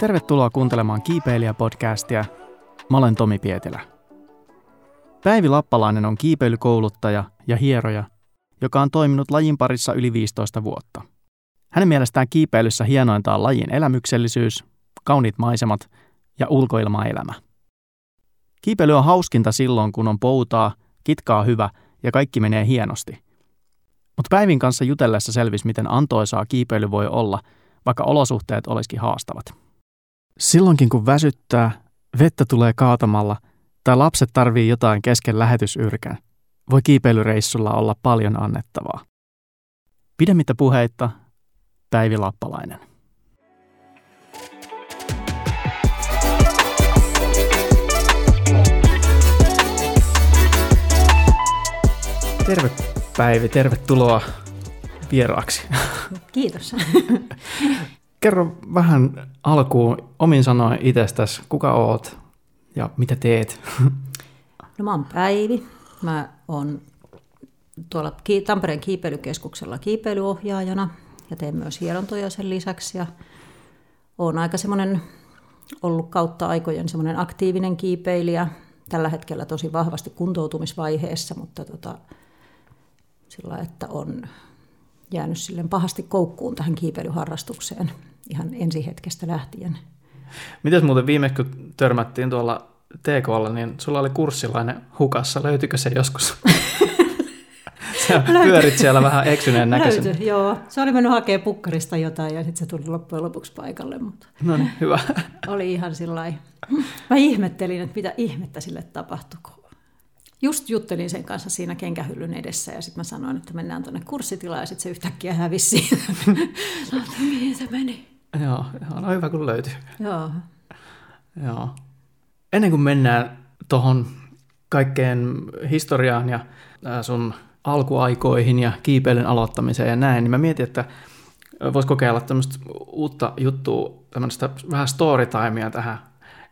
Tervetuloa kuuntelemaan Kiipeilijä-podcastia. Mä olen Tomi Pietilä. Päivi Lappalainen on kiipeilykouluttaja ja hieroja, joka on toiminut lajin parissa yli 15 vuotta. Hänen mielestään kiipeilyssä hienointa on lajin elämyksellisyys, kauniit maisemat ja ulkoilmaelämä. Kiipeily on hauskinta silloin, kun on poutaa, kitkaa hyvä ja kaikki menee hienosti. Mutta Päivin kanssa jutellessa selvisi, miten antoisaa kiipeily voi olla, vaikka olosuhteet olisikin haastavat. Silloinkin kun väsyttää, vettä tulee kaatamalla tai lapset tarvii jotain kesken lähetysyrkän, voi kiipeilyreissulla olla paljon annettavaa. Pidemmittä puheitta, Päivi Lappalainen. Terve Päivi, tervetuloa vieraaksi. Kiitos. Kerro vähän alkuun omin sanoin itsestäsi, kuka oot ja mitä teet? No mä oon Päivi. Mä oon tuolla Tampereen kiipeilykeskuksella kiipeilyohjaajana ja teen myös hierontoja sen lisäksi. Ja oon aika semmoinen ollut kautta aikojen semmoinen aktiivinen kiipeilijä. Tällä hetkellä tosi vahvasti kuntoutumisvaiheessa, mutta tota, sillä että on jäänyt silleen pahasti koukkuun tähän kiipeilyharrastukseen ihan ensi hetkestä lähtien. Mitäs muuten viime kun törmättiin tuolla TKlla, niin sulla oli kurssilainen hukassa. Löytyykö se joskus? Sä pyörit siellä vähän eksyneen näköisen. Löytyi, joo. Se oli mennyt hakemaan pukkarista jotain ja sitten se tuli loppujen lopuksi paikalle. Mutta no niin, hyvä. Oli ihan sillä Mä ihmettelin, että mitä ihmettä sille tapahtui, just juttelin sen kanssa siinä kenkähyllyn edessä ja sitten mä sanoin, että mennään tuonne kurssitilaan ja sitten se yhtäkkiä hävisi siitä. mihin se meni? Joo, on hyvä kun löytyy. Joo. Joo. Ennen kuin mennään tuohon kaikkeen historiaan ja sun alkuaikoihin ja kiipeilyn aloittamiseen ja näin, niin mä mietin, että vois kokeilla tämmöistä uutta juttua, tämmöistä vähän storytimea tähän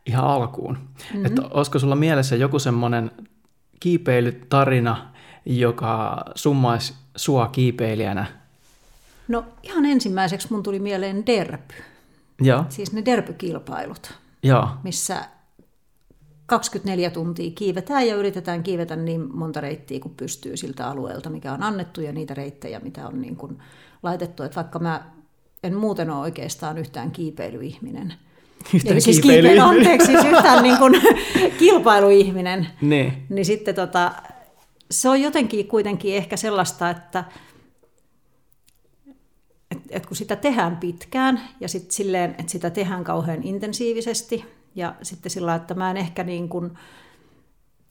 ihan alkuun. Mm-hmm. Että olisiko sulla mielessä joku semmoinen kiipeilytarina, joka summaisi sua kiipeilijänä? No ihan ensimmäiseksi mun tuli mieleen derpy. Joo. Siis ne derpykilpailut, Joo. missä 24 tuntia kiivetään ja yritetään kiivetä niin monta reittiä kuin pystyy siltä alueelta, mikä on annettu ja niitä reittejä, mitä on niin kuin laitettu. Että vaikka mä en muuten ole oikeastaan yhtään kiipeilyihminen, Yhtään siis kiipeilyihminen. anteeksi, siis yhtään niin kuin kilpailuihminen. Niin. Niin sitten tota, se on jotenkin kuitenkin ehkä sellaista, että et, et kun sitä tehdään pitkään ja sitten silleen, että sitä tehdään kauhean intensiivisesti ja sitten sillä että mä en ehkä niin kuin,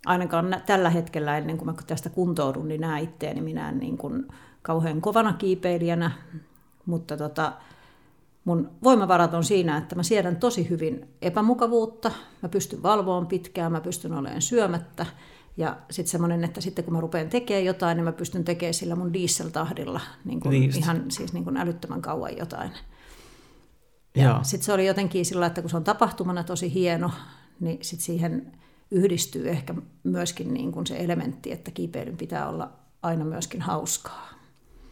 ainakaan tällä hetkellä ennen kuin mä tästä kuntoudun, niin näen itteeni minä niin kuin kauhean kovana kiipeilijänä, mutta tota, mun voimavarat on siinä, että mä siedän tosi hyvin epämukavuutta, mä pystyn valvoon pitkään, mä pystyn olemaan syömättä, ja sitten semmoinen, että sitten kun mä rupean tekemään jotain, niin mä pystyn tekemään sillä mun dieseltahdilla niin kuin niin ihan siis niin kuin älyttömän kauan jotain. Ja sitten se oli jotenkin sillä, että kun se on tapahtumana tosi hieno, niin sitten siihen yhdistyy ehkä myöskin niin kuin se elementti, että kiipeilyn pitää olla aina myöskin hauskaa.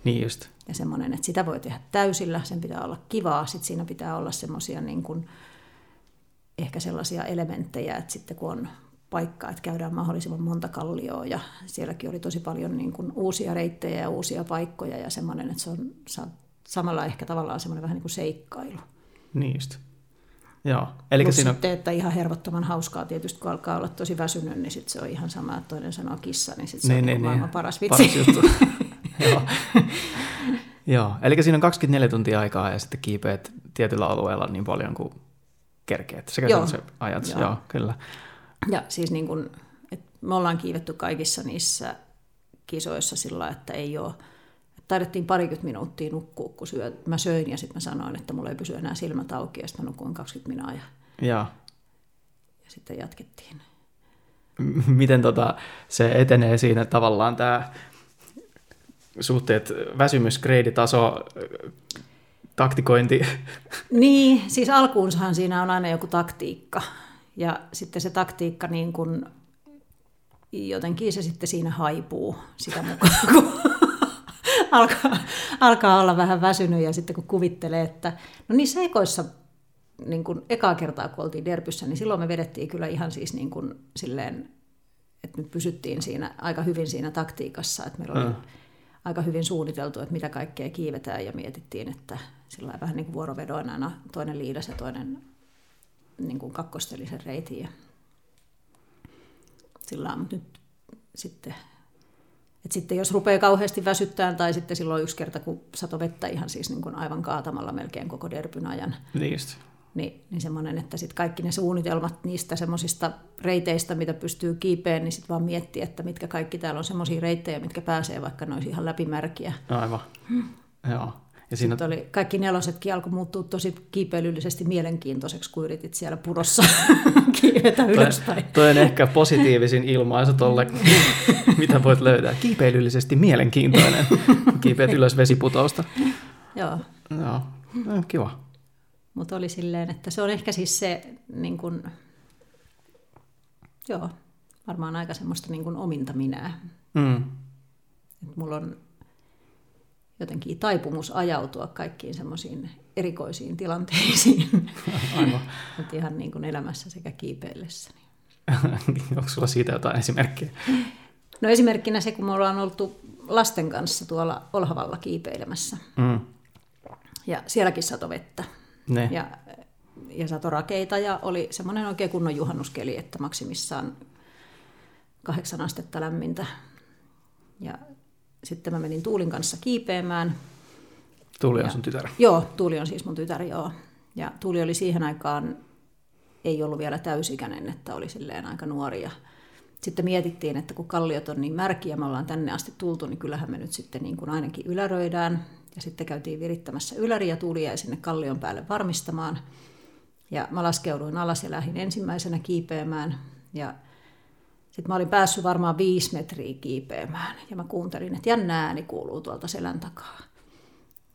Niin just. Ja semmoinen, että sitä voi tehdä täysillä, sen pitää olla kivaa, sitten siinä pitää olla semmoisia niin kuin, ehkä sellaisia elementtejä, että sitten kun on paikka, että käydään mahdollisimman monta kallioa ja sielläkin oli tosi paljon niin kuin uusia reittejä ja uusia paikkoja ja semmoinen, että se on samalla ehkä tavallaan semmoinen vähän niin kuin seikkailu. Niin just. Joo. Eli Plus siinä... sitten, että ihan hervottoman hauskaa tietysti, kun alkaa olla tosi väsynyt, niin sitten se on ihan sama, että toinen sanoo kissa, niin sitten se niin, on niin, maailman niin. paras vitsi. Paras juttu. Joo. Joo, eli siinä on 24 tuntia aikaa ja sitten kiipeät tietyllä alueella niin paljon kuin kerkeet. Sekä Joo. se ajatus, Joo. Joo, kyllä. Ja siis niin kuin, että me ollaan kiivetty kaikissa niissä kisoissa sillä, että ei ole, taidettiin parikymmentä minuuttia nukkua, kun syö, mä söin ja sitten mä sanoin, että mulla ei pysy enää silmät auki ja sitten mä nukuin 20 minaa ja, ja. ja sitten jatkettiin. Miten tota, se etenee siinä tavallaan tämä suhteet väsymyskreiditaso, taktikointi? Niin, siis alkuunsahan siinä on aina joku taktiikka. Ja sitten se taktiikka niin kun, jotenkin se sitten siinä haipuu sitä mukaan, kun alkaa, alkaa olla vähän väsynyt ja sitten kun kuvittelee, että no niissä ekoissa niin kun ekaa kertaa, kun oltiin Derbyssä, niin silloin me vedettiin kyllä ihan siis niin kun silleen, että me pysyttiin siinä aika hyvin siinä taktiikassa, että meillä oli mm. Aika hyvin suunniteltu, että mitä kaikkea kiivetään ja mietittiin, että sillä vähän niin kuin aina toinen liidas ja toinen niin kuin kakkosteli sen reitin. Ja sillä mutta nyt sitten, että sitten jos rupeaa kauheasti väsyttämään tai sitten silloin yksi kerta, kun sato vettä ihan siis niin kuin aivan kaatamalla melkein koko derbyn ajan. Niin just. Niin, niin semmoinen, että sitten kaikki ne suunnitelmat niistä semmoisista reiteistä, mitä pystyy kiipeen, niin sitten vaan miettii, että mitkä kaikki täällä on semmoisia reittejä, mitkä pääsee, vaikka ne olisi ihan läpimärkiä. Aivan, hmm. joo. Ja siinä... Sitten oli, kaikki nelosetkin alkoi muuttua tosi kiipeilyllisesti mielenkiintoiseksi, kun yritit siellä purossa kiivetä ylöspäin. Toi, toi on ehkä positiivisin ilmaisu tolle, mitä voit löytää. Kiipeilyllisesti mielenkiintoinen. Kiipeät ylös vesiputousta. Joo. Joo, no, kiva. Mutta oli silleen, että se on ehkä siis se, niin kun, joo, varmaan aika semmoista niin kun ominta minää. Mm. Et mulla on jotenkin taipumus ajautua kaikkiin semmoisiin erikoisiin tilanteisiin. Aivan. ihan niin kuin elämässä sekä kiipeillessä. Onko sulla siitä jotain esimerkkiä? No esimerkkinä se, kun me ollaan oltu lasten kanssa tuolla Olhavalla kiipeilemässä. Mm. Ja sielläkin sato vettä. Ne. Ja, ja sato rakeita ja oli semmoinen oikein kunnon juhannuskeli, että maksimissaan kahdeksan astetta lämmintä. Ja sitten mä menin Tuulin kanssa kiipeämään. Tuuli on ja, sun tytär? Joo, Tuuli on siis mun tytär, joo. Ja Tuuli oli siihen aikaan, ei ollut vielä täysikäinen, että oli silleen aika nuori. Ja sitten mietittiin, että kun kalliot on niin märkiä, me ollaan tänne asti tultu, niin kyllähän me nyt sitten niin kuin ainakin yläröidään. Ja sitten käytiin virittämässä yläri ja Tuuli jäi sinne kallion päälle varmistamaan. Ja mä laskeuduin alas ja lähdin ensimmäisenä kiipeämään. Ja sitten mä olin päässyt varmaan viisi metriä kiipeämään ja mä kuuntelin, että jännä ääni kuuluu tuolta selän takaa.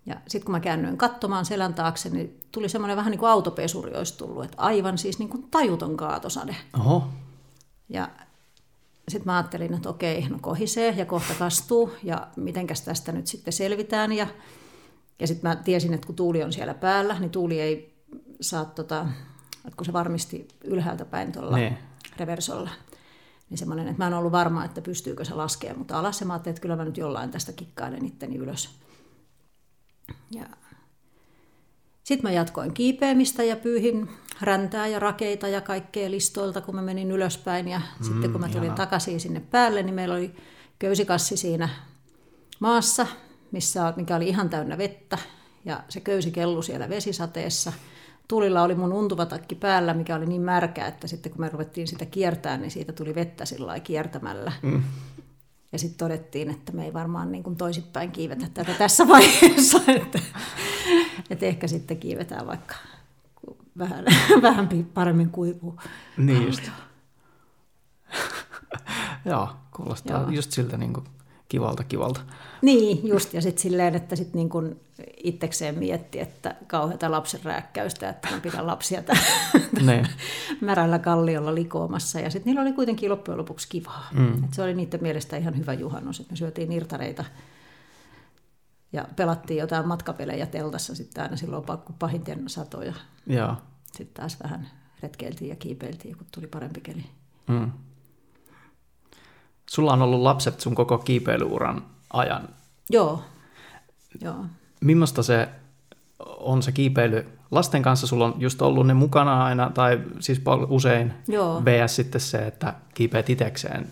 Ja sitten kun mä käännyin katsomaan selän taakse, niin tuli semmoinen vähän niin kuin autopesuri olisi tullut, että aivan siis niin kuin tajuton kaatosade. Oho. Ja sitten mä ajattelin, että okei, no kohisee ja kohta kastuu ja mitenkäs tästä nyt sitten selvitään. Ja, ja sitten mä tiesin, että kun tuuli on siellä päällä, niin tuuli ei saa, tota, että kun se varmisti ylhäältä päin tuolla niin. reversolla, niin semmoinen, että mä en ollut varma, että pystyykö se laskemaan, mutta alas ja mä ajattelin, että kyllä mä nyt jollain tästä kikkailen itteni ylös. Ja sitten mä jatkoin kiipeämistä ja pyyhin räntää ja rakeita ja kaikkea listoilta, kun mä menin ylöspäin. Ja mm, sitten kun mä tulin ihana. takaisin sinne päälle, niin meillä oli köysikassi siinä maassa, missä, mikä oli ihan täynnä vettä. Ja se köysi kellu siellä vesisateessa – tulilla oli mun untuvatakki päällä, mikä oli niin märkä, että sitten kun me ruvettiin sitä kiertämään, niin siitä tuli vettä sillä kiertämällä. Mm. Ja sitten todettiin, että me ei varmaan niin kuin toisinpäin kiivetä tätä tässä vaiheessa, että, että ehkä sitten kiivetään vaikka vähän, vähän paremmin kuivuu. Niin just. Joo, kuulostaa Joo. just siltä niin kuin kivalta kivalta. Niin, just. Ja sitten silleen, että sit niin kun itsekseen mietti, että kauheata lapsen rääkkäystä, että mä pidän lapsia niin. märällä kalliolla likoamassa. Ja sitten niillä oli kuitenkin loppujen lopuksi kivaa. Mm. Et se oli niiden mielestä ihan hyvä juhannus, että me syötiin irtareita ja pelattiin jotain matkapelejä teltassa sitten aina silloin, kun pahintien satoja. Ja. Sitten taas vähän retkeiltiin ja kiipeiltiin, kun tuli parempi keli. Mm. Sulla on ollut lapset sun koko kiipeilyuran ajan. Joo. Joo. Millaista se on se kiipeily? Lasten kanssa sulla on just ollut ne mukana aina, tai siis usein, Joo. vs. sitten se, että kiipeät itekseen,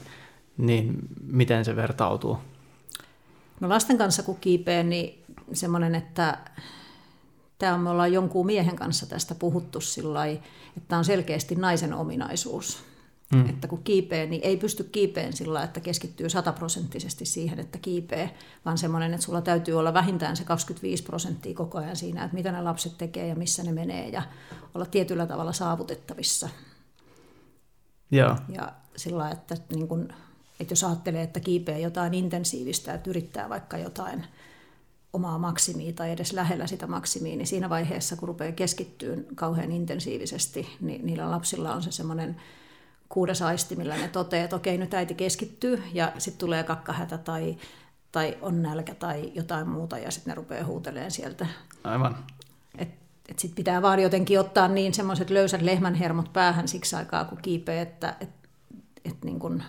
niin miten se vertautuu? No lasten kanssa kun kiipee, niin semmoinen, että tämä on, me ollaan jonkun miehen kanssa tästä puhuttu sillä että tämä on selkeästi naisen ominaisuus. Mm. Että kun kiipee, niin ei pysty kiipeen sillä että keskittyy sataprosenttisesti siihen, että kiipee, vaan semmoinen, että sulla täytyy olla vähintään se 25 prosenttia koko ajan siinä, että mitä ne lapset tekee ja missä ne menee ja olla tietyllä tavalla saavutettavissa. Yeah. Ja sillä että, niin kun, että jos ajattelee, että kiipee jotain intensiivistä, että yrittää vaikka jotain omaa maksimia tai edes lähellä sitä maksimia, niin siinä vaiheessa, kun rupeaa keskittyä kauhean intensiivisesti, niin niillä lapsilla on se semmoinen kuudes aisti, millä ne toteaa, että okei, nyt äiti keskittyy ja sitten tulee kakkahätä tai, tai on nälkä tai jotain muuta ja sitten ne rupeaa huuteleen sieltä. Aivan. Et et sit pitää vaan jotenkin ottaa niin semmoiset löysät lehmänhermot päähän siksi aikaa, kun kiipee, että et, et niin kun,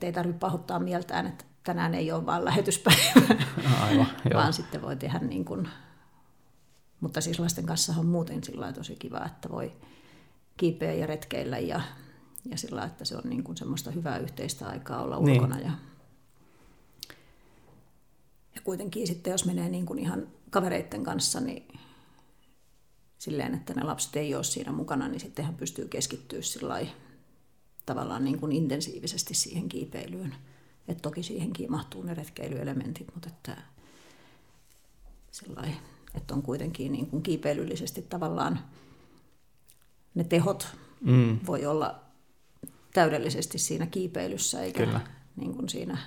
ei tarvitse pahoittaa mieltään, että tänään ei ole vaan lähetyspäivä, Aivan, vaan sitten voi tehdä niin kuin, mutta siis lasten kanssa on muuten sillä tosi kiva, että voi kiipeä ja retkeillä ja, ja sillä että se on niin kuin semmoista hyvää yhteistä aikaa olla Niin. ulkona. Ja, ja kuitenkin sitten, jos menee niin kuin ihan kavereiden kanssa, niin silleen, että ne lapset ei ole siinä mukana, niin sittenhän pystyy keskittyä sillä tavallaan niin kuin intensiivisesti siihen kiipeilyyn. Et toki siihenkin mahtuu ne retkeilyelementit, mutta että, sillai, että on kuitenkin niin kuin kiipeilyllisesti tavallaan ne tehot Mm, voi olla täydellisesti siinä kiipeilyssä eikä Kyllä. niin kuin siinä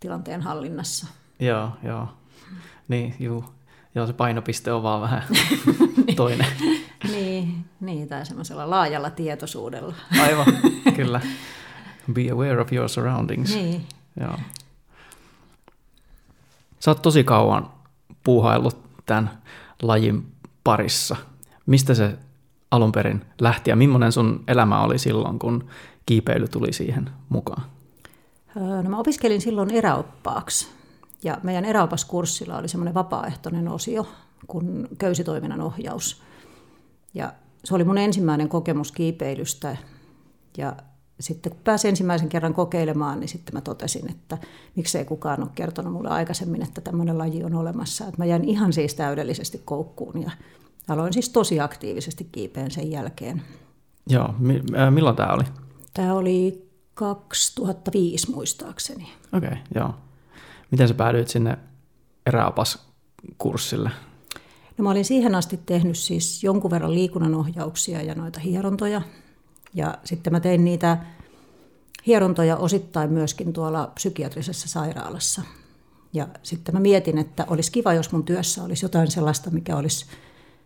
tilanteen hallinnassa. joo, joo. Niin, juu. Joo, se painopiste on vaan vähän toinen. Niin, niin, tai semmoisella laajalla tietoisuudella. Aivan, kyllä. Be aware of your surroundings. Niin. Joo. Sä oot tosi kauan puuhaillut tämän lajin parissa. Mistä se alun perin lähti ja millainen sun elämä oli silloin, kun kiipeily tuli siihen mukaan? Öö, No mä opiskelin silloin eräoppaaksi ja meidän eräopaskurssilla oli semmoinen vapaaehtoinen osio kuin köysitoiminnan ohjaus. Ja se oli mun ensimmäinen kokemus kiipeilystä ja sitten kun pääsin ensimmäisen kerran kokeilemaan, niin sitten mä totesin, että miksei kukaan ole kertonut mulle aikaisemmin, että tämmöinen laji on olemassa. Että mä jäin ihan siis täydellisesti koukkuun ja aloin siis tosi aktiivisesti kiipeen sen jälkeen. Joo, mi- äh, milloin tämä oli? Tämä oli 2005 muistaakseni. Okei, okay, joo. Miten sä päädyit sinne eräopaskurssille? No mä olin siihen asti tehnyt siis jonkun verran liikunnanohjauksia ja noita hierontoja. Ja sitten mä tein niitä hierontoja osittain myöskin tuolla psykiatrisessa sairaalassa. Ja sitten mä mietin, että olisi kiva, jos mun työssä olisi jotain sellaista, mikä olisi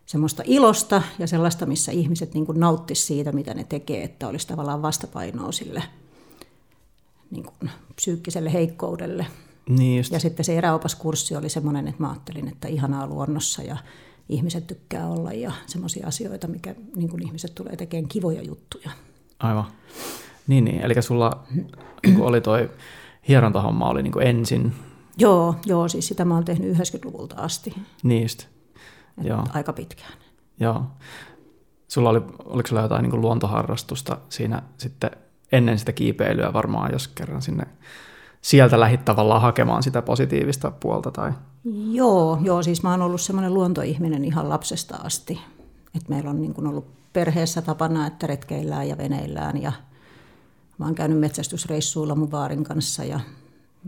semmoista ilosta ja sellaista, missä ihmiset niin nauttisivat siitä, mitä ne tekee, että olisi tavallaan vastapainoa sille niin kuin psyykkiselle heikkoudelle. Niin just, Ja sitten se eräopaskurssi oli semmoinen, että mä ajattelin, että ihanaa luonnossa ja ihmiset tykkää olla ja semmoisia asioita, mikä niin kuin ihmiset tulee tekemään kivoja juttuja. aivan. Niin, niin. eli sulla niin oli toi hierontahomma oli niin ensin, Joo, joo, siis sitä mä oon tehnyt 90-luvulta asti, niin just. et Joo. aika pitkään. Joo. Sulla oli, oliko sulla jotain niin luontoharrastusta siinä sitten ennen sitä kiipeilyä varmaan, jos kerran sinne sieltä lähit tavallaan hakemaan sitä positiivista puolta tai... Joo, joo, siis mä oon ollut semmoinen luontoihminen ihan lapsesta asti. Et meillä on niin ollut perheessä tapana, että retkeillään ja veneillään ja mä oon käynyt metsästysreissuilla mun vaarin kanssa ja,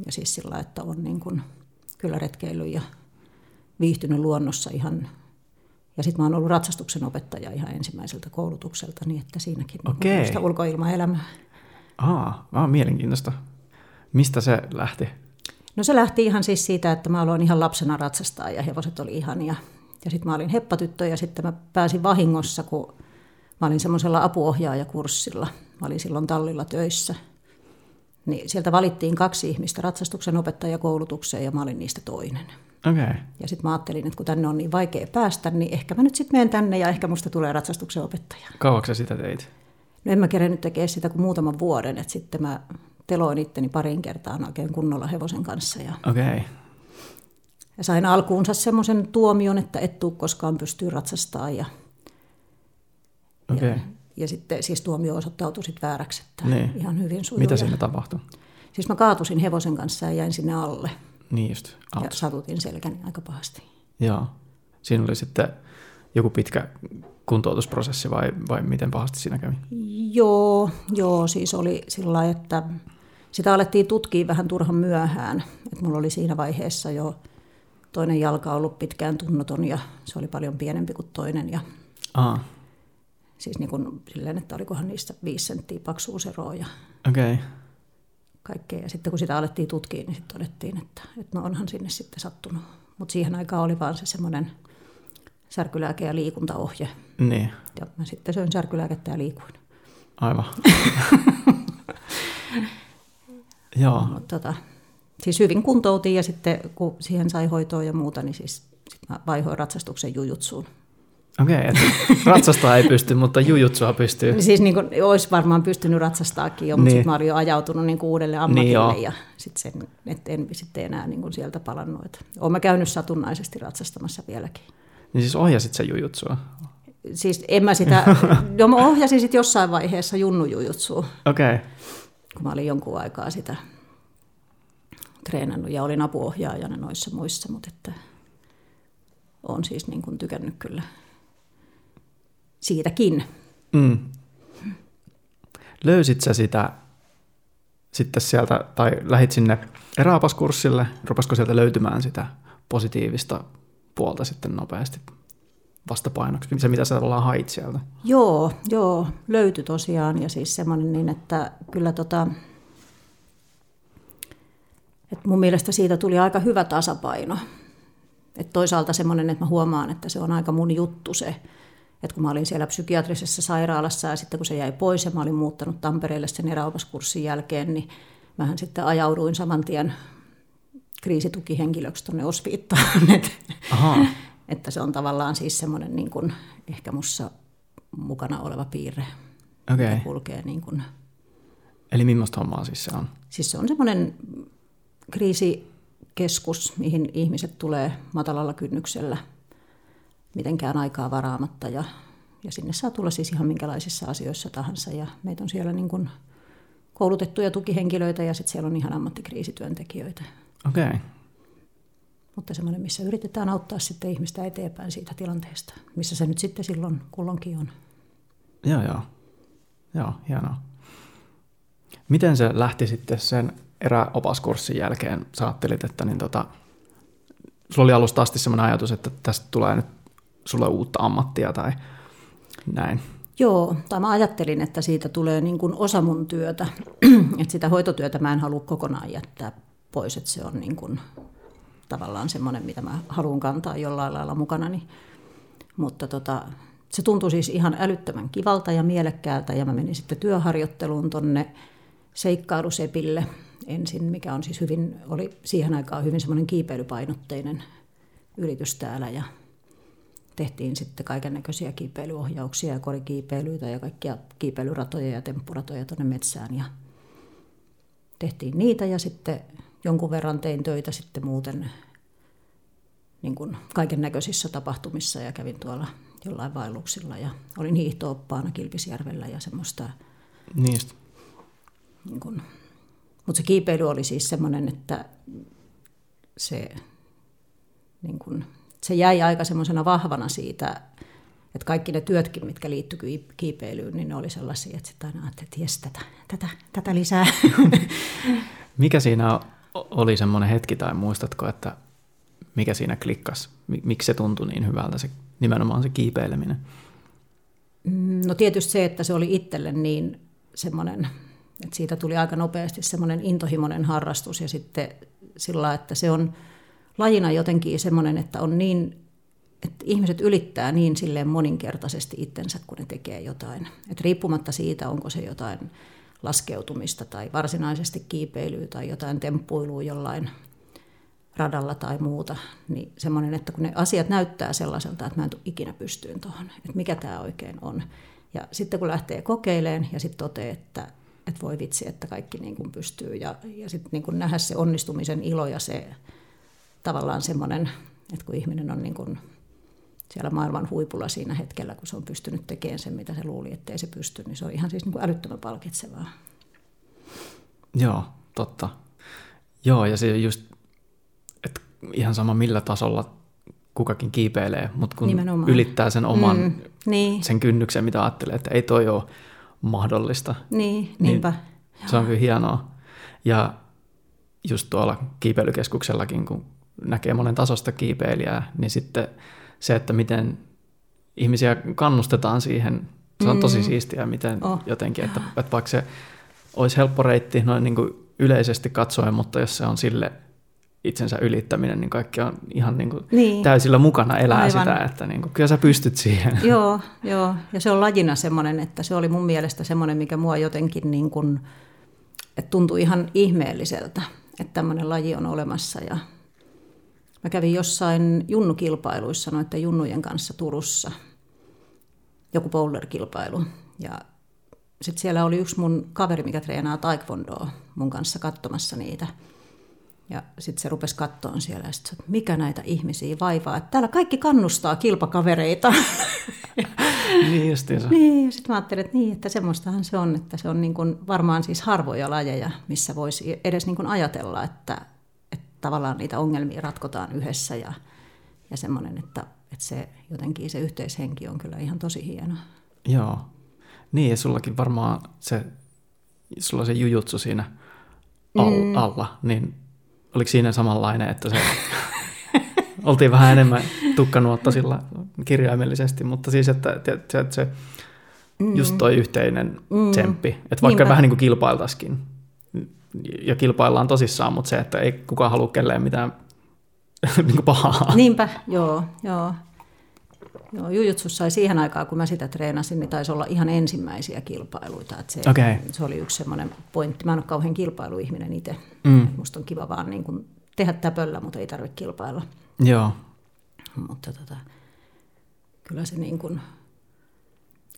ja siis sillä, että on niin kuin kyllä retkeillyt ja viihtynyt luonnossa ihan ja sitten mä oon ollut ratsastuksen opettaja ihan ensimmäiseltä koulutukselta, niin että siinäkin on Okei. sitä ulkoilmaelämää. Aa, ah, mielenkiintoista. Mistä se lähti? No se lähti ihan siis siitä, että mä aloin ihan lapsena ratsastaa ja hevoset oli ihania. Ja sitten mä olin heppatyttö ja sitten mä pääsin vahingossa, kun mä olin semmoisella apuohjaajakurssilla. Mä olin silloin tallilla töissä. Niin sieltä valittiin kaksi ihmistä ratsastuksen opettajakoulutukseen ja mä olin niistä toinen. Okei, okay. Ja sitten mä ajattelin, että kun tänne on niin vaikea päästä, niin ehkä mä nyt sitten menen tänne ja ehkä musta tulee ratsastuksen opettaja. kauanko sä sitä teit? No en mä kerennyt tekemään sitä kuin muutaman vuoden, että sitten mä teloin itteni parin kertaan oikein kunnolla hevosen kanssa ja okay. Ja sain alkuunsa semmoisen tuomion, että et tuu koskaan pystyy ratsastaa. Ja, okei. ja, ja sitten siis tuomio osoittautui sitten vääräksi, että Niin. ihan hyvin sujui. Mitä Ja- siinä tapahtui? Siis mä kaatusin hevosen kanssa ja jäin sinne alle. Niin just, Ja autos. satutin selkäni aika pahasti. Joo. Siinä oli sitten joku pitkä kuntoutusprosessi vai, vai miten pahasti siinä kävi? Joo, joo, siis oli sillä lailla, että sitä alettiin tutkia vähän turhan myöhään. Et mulla oli siinä vaiheessa jo toinen jalka ollut pitkään tunnoton ja se oli paljon pienempi kuin toinen. Ja Aa, siis niin kuin silleen, että olikohan niistä viisi senttiä paksuuseroa ja okei. Okay. kaikkea. Ja sitten kun sitä alettiin tutkia, niin sitten todettiin, että, että no onhan sinne sitten sattunut. Mutta siihen aikaan oli vaan se semmoinen särkylääke- ja liikuntaohje. Niin, Ja mä sitten söin särkylääkettä ja liikuin. aivan. Joo, Mutta tota, siis hyvin kuntoutin ja sitten kun siihen sai hoitoa ja muuta, niin siis sit mä vaihoin ratsastuksen jujutsuun. Okei, okay, ratsastaa ei pysty, mutta jujutsua pystyy. Siis niin kuin, olisi varmaan pystynyt ratsastaakin jo, mutta niin. sitten mä olin jo ajautunut niin kuin uudelle ammatille niin ja sitten en sitten enää niin kuin sieltä palannut. Olen käynyt satunnaisesti ratsastamassa vieläkin. Niin siis ohjasit sä jujutsua? Siis en mä sitä, no mä ohjasin sitten jossain vaiheessa junnujujutsua. Okei. Okay. Kun mä olin jonkun aikaa sitä treenannut ja olin apuohjaajana noissa muissa, mutta että olen siis niin kuin tykännyt kyllä siitäkin. Mm. Löysit sä sitä sitten sieltä, tai lähit sinne eräopaskurssille, rupasiko sieltä löytymään sitä positiivista puolta sitten nopeasti vastapainoksi, se mitä sä ollaan hait sieltä? Joo, joo, löytyi tosiaan ja siis semmoinen niin, että kyllä tota, että mun mielestä siitä tuli aika hyvä tasapaino. Et toisaalta semmoinen, että mä huomaan, että se on aika mun juttu se, että kun mä olin siellä psykiatrisessa sairaalassa ja sitten kun se jäi pois ja mä olin muuttanut Tampereelle sen eräopaskurssin jälkeen, niin mähän sitten ajauduin saman tien kriisitukihenkilöksi tuonne Osviittaan. että se on tavallaan siis semmoinen niin kuin, ehkä mussa mukana oleva piirre, okay. mikä kulkee niin kuin, Eli millaista hommaa siis se on? Siis se on semmoinen kriisikeskus, mihin ihmiset tulee matalalla kynnyksellä mitenkään aikaa varaamatta ja, ja sinne saa tulla siis ihan minkälaisissa asioissa tahansa ja meitä on siellä niin kuin koulutettuja tukihenkilöitä ja sitten siellä on ihan ammattikriisityöntekijöitä. Okei. Okay. Mutta semmoinen, missä yritetään auttaa sitten ihmistä eteenpäin siitä tilanteesta, missä se nyt sitten silloin kulloinkin on. Joo, joo. Joo, hienoa. Miten se lähti sitten sen eräopaskurssin jälkeen? Sä ajattelit, että niin tota, sulla oli alusta asti semmoinen ajatus, että tästä tulee nyt sulle uutta ammattia tai näin. Joo, tai mä ajattelin, että siitä tulee niin kuin osa mun työtä, että sitä hoitotyötä mä en halua kokonaan jättää pois, että se on niin kuin tavallaan semmoinen, mitä mä haluan kantaa jollain lailla mukana. Mutta tota, se tuntui siis ihan älyttömän kivalta ja mielekkäältä ja mä menin sitten työharjoitteluun tonne seikkailusepille ensin, mikä on siis hyvin, oli siihen aikaan hyvin semmoinen kiipeilypainotteinen yritys täällä ja tehtiin sitten kaiken näköisiä kiipeilyohjauksia ja korikiipeilyitä ja kaikkia kiipeilyratoja ja temppuratoja tuonne metsään ja tehtiin niitä ja sitten jonkun verran tein töitä sitten muuten niin kuin kaiken näköisissä tapahtumissa ja kävin tuolla jollain vaelluksilla ja olin hiihtooppaana Kilpisjärvellä ja semmoista. Niistä. Niin kuin, mutta se kiipeily oli siis semmoinen, että se, niin kuin, se jäi aika semmoisena vahvana siitä, että kaikki ne työtkin, mitkä liittyi kiipeilyyn, niin ne oli sellaisia, että sitten aina ajattelin, että jes, tätä, tätä, tätä lisää. Mikä siinä oli semmoinen hetki, tai muistatko, että mikä siinä klikkasi? Miksi se tuntui niin hyvältä, se, nimenomaan se kiipeileminen? No tietysti se, että se oli itselle niin semmoinen, että siitä tuli aika nopeasti semmoinen intohimoinen harrastus ja sitten sillä, että se on lajina jotenkin semmoinen, että on niin, että ihmiset ylittää niin silleen moninkertaisesti itsensä, kun ne tekee jotain. että riippumatta siitä, onko se jotain laskeutumista tai varsinaisesti kiipeilyä tai jotain temppuilua jollain radalla tai muuta, niin semmoinen, että kun ne asiat näyttää sellaiselta, että mä en tule ikinä pystyyn tuohon, että mikä tämä oikein on. Ja sitten kun lähtee kokeileen ja sitten toteaa, että, että voi vitsi, että kaikki niin kuin pystyy ja, ja sitten niin nähdä se onnistumisen ilo ja se tavallaan semmoinen, että kun ihminen on niin kuin siellä maailman huipulla siinä hetkellä, kun se on pystynyt tekemään sen, mitä se luuli, ettei se pysty, niin se on ihan siis niin kuin älyttömän palkitsevaa. Joo, totta. Joo, ja se just, että ihan sama millä tasolla kukakin kiipeilee, mutta kun Nimenomaan. ylittää sen oman mm, niin. sen kynnyksen, mitä ajattelee, että ei toi ole mahdollista. Niin, niinpä. Niin se on kyllä hienoa. Ja just tuolla kiipeilykeskuksellakin, kun näkee monen tasosta kiipeilijää, niin sitten se, että miten ihmisiä kannustetaan siihen, se on tosi mm. siistiä, miten oh. jotenkin, että, että vaikka se olisi helppo reitti noin niin kuin yleisesti katsoen, mutta jos se on sille itsensä ylittäminen, niin kaikki on ihan niin kuin niin. täysillä mukana elää Aivan. sitä, että niin kuin, kyllä sä pystyt siihen. Joo, joo, ja se on lajina semmoinen, että se oli mun mielestä semmoinen, mikä mua jotenkin niin kuin, että tuntui ihan ihmeelliseltä, että tämmöinen laji on olemassa ja Mä kävin jossain junnukilpailuissa noiden junnujen kanssa Turussa. joku boulder-kilpailu. Ja sitten siellä oli yksi mun kaveri, mikä treenaa taekwondoa mun kanssa katsomassa niitä. Ja sitten se rupesi kattoon siellä ja sitten mikä näitä ihmisiä vaivaa. Että täällä kaikki kannustaa kilpakavereita. niin justiinsa. niin, ja sitten mä ajattelin, että niin, että semmoistahan se on, että se on niin kuin varmaan siis harvoja lajeja, missä voisi edes niin kuin ajatella, että tavallaan niitä ongelmia ratkotaan yhdessä ja, ja semmoinen, että, että se jotenkin se yhteishenki on kyllä ihan tosi hieno. Joo. Niin, ja sullakin varmaan se, sulla se jujutsu siinä al- mm. alla, niin oliko siinä samanlainen, että se oltiin vähän enemmän tukkanuotta sillä kirjaimellisesti, mutta siis, että, että, että se mm. just toi yhteinen mm. tsemppi, että vaikka Niinpä. vähän niin kuin kilpailtaisikin, ja kilpaillaan tosissaan, mutta se, että ei kukaan halua kelleen mitään niin pahaa. Niinpä, joo, joo. Joo, Jujutsus sai siihen aikaan, kun mä sitä treenasin, niin taisi olla ihan ensimmäisiä kilpailuita. Että se, okay. se oli yksi semmoinen pointti. Mä en ole kauhean kilpailuihminen itse. Mm. Musta on kiva vaan niin kuin tehdä täpöllä, mutta ei tarvitse kilpailla. Joo. Mutta tota, kyllä se niin kuin,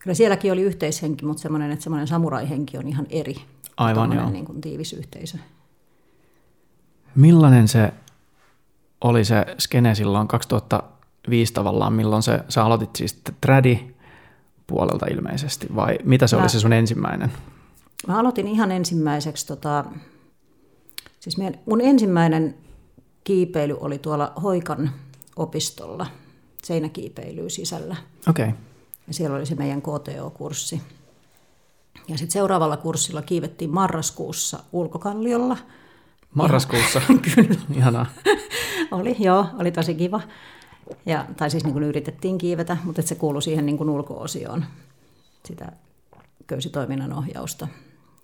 kyllä sielläkin oli yhteishenki, mutta semmoinen, että semmoinen samuraihenki on ihan eri. Aivan, joo. Niin kuin tiivis yhteisö. Millainen se oli se skene silloin 2005 tavallaan, milloin se, sä aloitit siis tradi puolelta ilmeisesti, vai mitä se mä, oli se sun ensimmäinen? Mä aloitin ihan ensimmäiseksi, tota, siis mun ensimmäinen kiipeily oli tuolla Hoikan opistolla, seinäkiipeilyä sisällä. Okei. Okay. Ja siellä oli se meidän KTO-kurssi. Ja sitten seuraavalla kurssilla kiivettiin marraskuussa ulkokalliolla. Marraskuussa? Kyllä. Ihanaa. oli, joo, oli tosi kiva. Ja, tai siis niin kuin yritettiin kiivetä, mutta se kuului siihen niin kuin ulko-osioon, sitä köysitoiminnan ohjausta.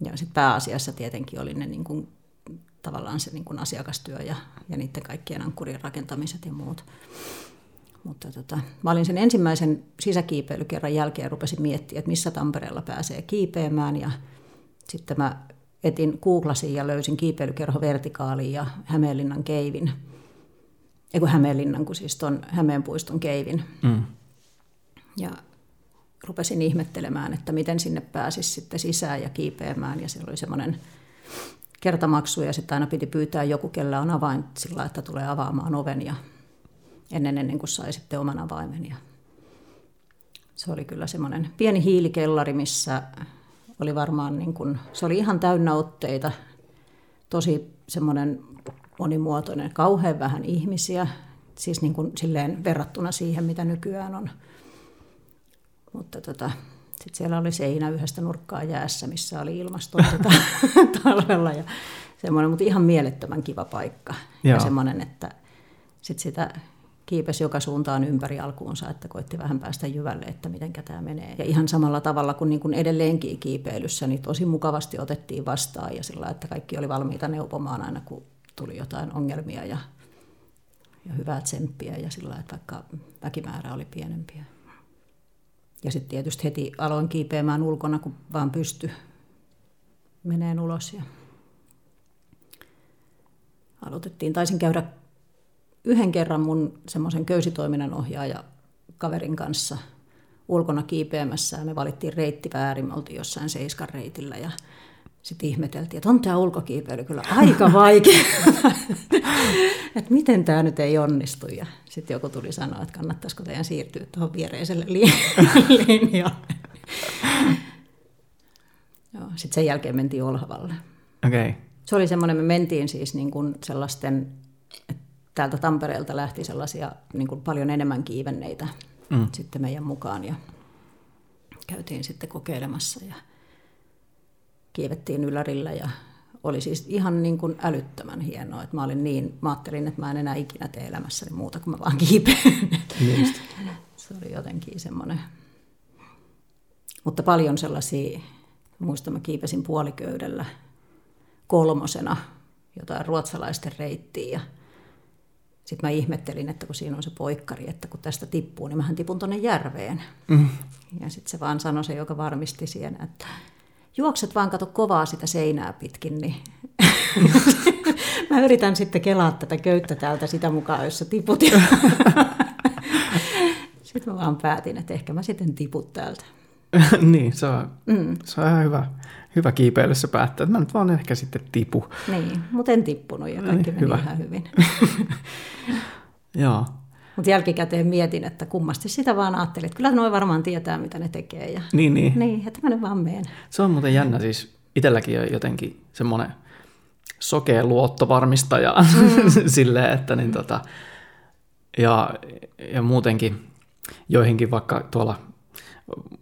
Ja sitten pääasiassa tietenkin oli ne niin kuin, tavallaan se niin kuin asiakastyö ja, ja niiden kaikkien ankkurien rakentamiset ja muut. Mutta tota, mä olin sen ensimmäisen sisäkiipeilykerran jälkeen ja rupesin miettimään, että missä Tampereella pääsee kiipeämään. Ja sitten mä etin, googlasin ja löysin kiipeilykerho vertikaaliin ja Hämeenlinnan keivin. Eikö Hämeenlinnan, kun siis tuon Hämeenpuiston keivin. Mm. Ja rupesin ihmettelemään, että miten sinne pääsisi sitten sisään ja kiipeämään. Ja siellä oli semmoinen kertamaksu ja sitten aina piti pyytää joku, kellä on avain sillä että tulee avaamaan oven ja ennen, ennen kuin sai sitten oman avaimen. Ja se oli kyllä semmoinen pieni hiilikellari, missä oli varmaan, niin kuin, se oli ihan täynnä otteita, tosi semmoinen monimuotoinen, kauhean vähän ihmisiä, siis niin kuin silleen verrattuna siihen, mitä nykyään on. Mutta tota, sitten siellä oli seinä yhdestä nurkkaa jäässä, missä oli ilmastointi talvella ja semmoinen, mutta ihan mielettömän kiva paikka. Joo. Ja semmoinen, että sitten sitä kiipesi joka suuntaan ympäri alkuunsa, että koitti vähän päästä jyvälle, että miten tämä menee. Ja ihan samalla tavalla kuin, niin kuin edelleenkin kiipeilyssä, niin tosi mukavasti otettiin vastaan ja sillä, että kaikki oli valmiita neuvomaan aina, kun tuli jotain ongelmia ja, ja hyvää tsemppiä ja sillä että vaikka väkimäärä oli pienempiä. Ja sitten tietysti heti aloin kiipeämään ulkona, kun vaan pysty meneen ulos. Ja aloitettiin, taisin käydä yhden kerran mun semmoisen köysitoiminnan ohjaaja kaverin kanssa ulkona kiipeämässä ja me valittiin reitti väärin, me oltiin jossain seiskan reitillä ja sitten ihmeteltiin, että on tämä ulkokiipeily kyllä aika vaikea, että miten tämä nyt ei onnistu. Ja sitten joku tuli sanoa, että kannattaisiko teidän siirtyä tuohon viereiselle linjalle. sitten sen jälkeen mentiin Olhavalle. Okay. Se oli semmoinen, me mentiin siis niin kuin sellaisten, että täältä Tampereelta lähti sellaisia niin kuin paljon enemmän kiivenneitä mm. sitten meidän mukaan ja käytiin sitten kokeilemassa ja kiivettiin ylärillä ja oli siis ihan niin kuin älyttömän hienoa. Että mä, olin niin, mä ajattelin, että mä en enää ikinä tee elämässäni muuta kuin mä vaan kiipeen. Se oli jotenkin semmoinen. Mutta paljon sellaisia, muistan mä kiipesin puoliköydellä kolmosena jotain ruotsalaisten reittiä ja sitten mä ihmettelin, että kun siinä on se poikkari, että kun tästä tippuu, niin mähän tipun tuonne järveen. Mm. Ja sitten se vaan sanoi se, joka varmisti siihen, että juokset vaan kato kovaa sitä seinää pitkin, niin mä yritän sitten kelaa tätä köyttä täältä sitä mukaan, jos sä tiput. sitten sitten mä vaan päätin, että ehkä mä sitten tiput täältä. niin, se on, mm. se on ihan hyvä, hyvä kiipeilyssä päättää, että mä nyt vaan ehkä sitten tipu. Niin, mutta en tippunut ja kaikki niin, meni hyvä. ihan hyvin. Joo. Mutta jälkikäteen mietin, että kummasti sitä vaan ajattelin, että kyllä noin varmaan tietää, mitä ne tekee. Ja, niin, niin. Niin, että mä nyt vaan meen. Se on muuten jännä, siis itselläkin on jotenkin semmoinen sokea luottovarmistaja mm. silleen, että niin tota, ja, ja muutenkin joihinkin vaikka tuolla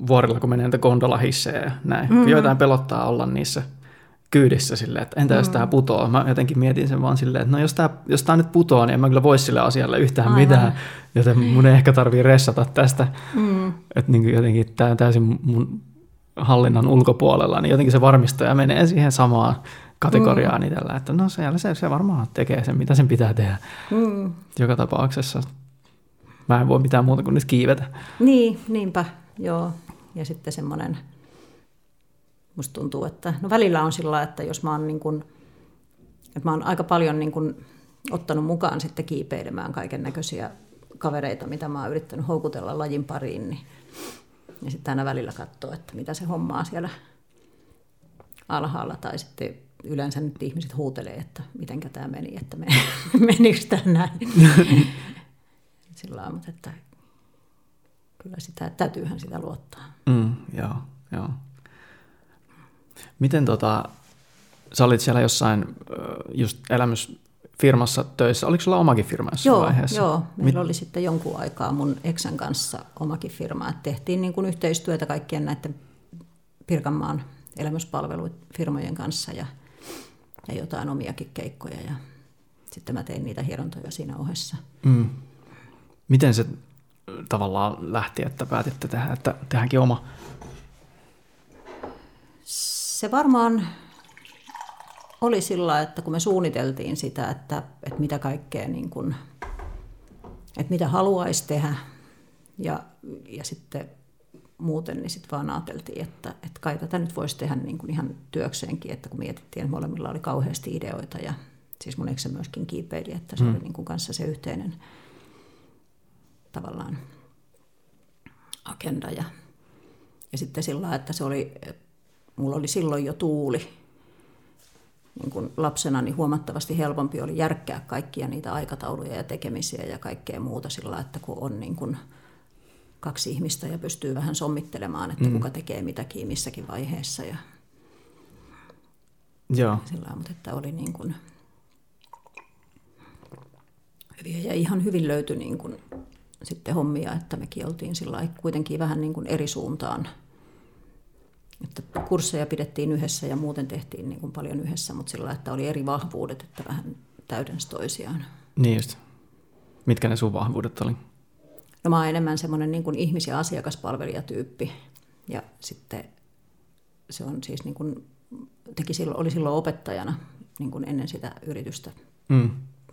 vuorilla, kun menee niitä gondolahissejä ja näin, mm. joitain pelottaa olla niissä kyydissä silleen, että entä jos mm. tämä putoaa? Mä jotenkin mietin sen vaan silleen, että no jos tämä, jos tämä nyt putoaa, niin en mä kyllä voisi sille asialle yhtään Aivan. mitään, joten mun ei ehkä tarvii ressata tästä. Mm. Että niin jotenkin tämä täysin mun hallinnan ulkopuolella, niin jotenkin se varmistaja menee siihen samaan kategoriaan mm. itsellä, että no siellä se, se varmaan tekee sen, mitä sen pitää tehdä. Mm. Joka tapauksessa mä en voi mitään muuta kuin nyt kiivetä. Niin, niinpä, joo. Ja sitten semmoinen, musta tuntuu, että no välillä on sillä että jos mä oon niin kuin, että mä oon aika paljon niin kuin ottanut mukaan sitten kiipeilemään kaiken näköisiä kavereita, mitä mä oon yrittänyt houkutella lajin pariin, niin ja sitten aina välillä katsoo, että mitä se hommaa siellä alhaalla. Tai sitten yleensä nyt ihmiset huutelee, että miten tämä meni, että me, menikö tämä näin. Sillä mutta että kyllä sitä, täytyyhän sitä luottaa. Mm, joo, joo. Miten tota, sä olit siellä jossain just elämys firmassa töissä. Oliko sulla omakin firma jossain joo, vaiheessa? Joo, meillä Mit... oli sitten jonkun aikaa mun eksän kanssa omakin firma. Et tehtiin niin kuin yhteistyötä kaikkien näiden Pirkanmaan elämyspalvelufirmojen kanssa ja, ja jotain omiakin keikkoja. Ja sitten mä tein niitä hierontoja siinä ohessa. Mm. Miten se tavallaan lähti, että päätitte tehdä, että tehdäänkin oma? Se varmaan oli sillä, että kun me suunniteltiin sitä, että, että mitä kaikkea, niin kuin, että mitä haluaisi tehdä, ja, ja sitten muuten, niin sitten vaan ajateltiin, että, että kai tätä nyt voisi tehdä niin kuin ihan työkseenkin, että kun mietittiin, että molemmilla oli kauheasti ideoita, ja siis mun eksä myöskin kiipeili, että se mm. oli niin kuin kanssa se yhteinen tavallaan agenda, ja, ja sitten sillä että se oli, mulla oli silloin jo tuuli, niin kuin lapsena niin huomattavasti helpompi oli järkkää kaikkia niitä aikatauluja ja tekemisiä ja kaikkea muuta sillä, että kun on niin kuin kaksi ihmistä ja pystyy vähän sommittelemaan, että mm. kuka tekee mitäkin missäkin vaiheessa. Ja Joo. Sillä mutta että oli niin kuin hyviä ja ihan hyvin löytyi niin kuin sitten hommia, että mekin oltiin sillä kuitenkin vähän niin kuin eri suuntaan että kursseja pidettiin yhdessä ja muuten tehtiin niin kuin paljon yhdessä, mutta sillä että oli eri vahvuudet, että vähän täydensi toisiaan. Niin just. Mitkä ne sun vahvuudet oli? No mä oon enemmän semmoinen niin ihmis- ja asiakaspalvelijatyyppi. Ja sitten se on siis niin kuin, teki silloin, oli silloin opettajana niin kuin ennen sitä yritystä mm.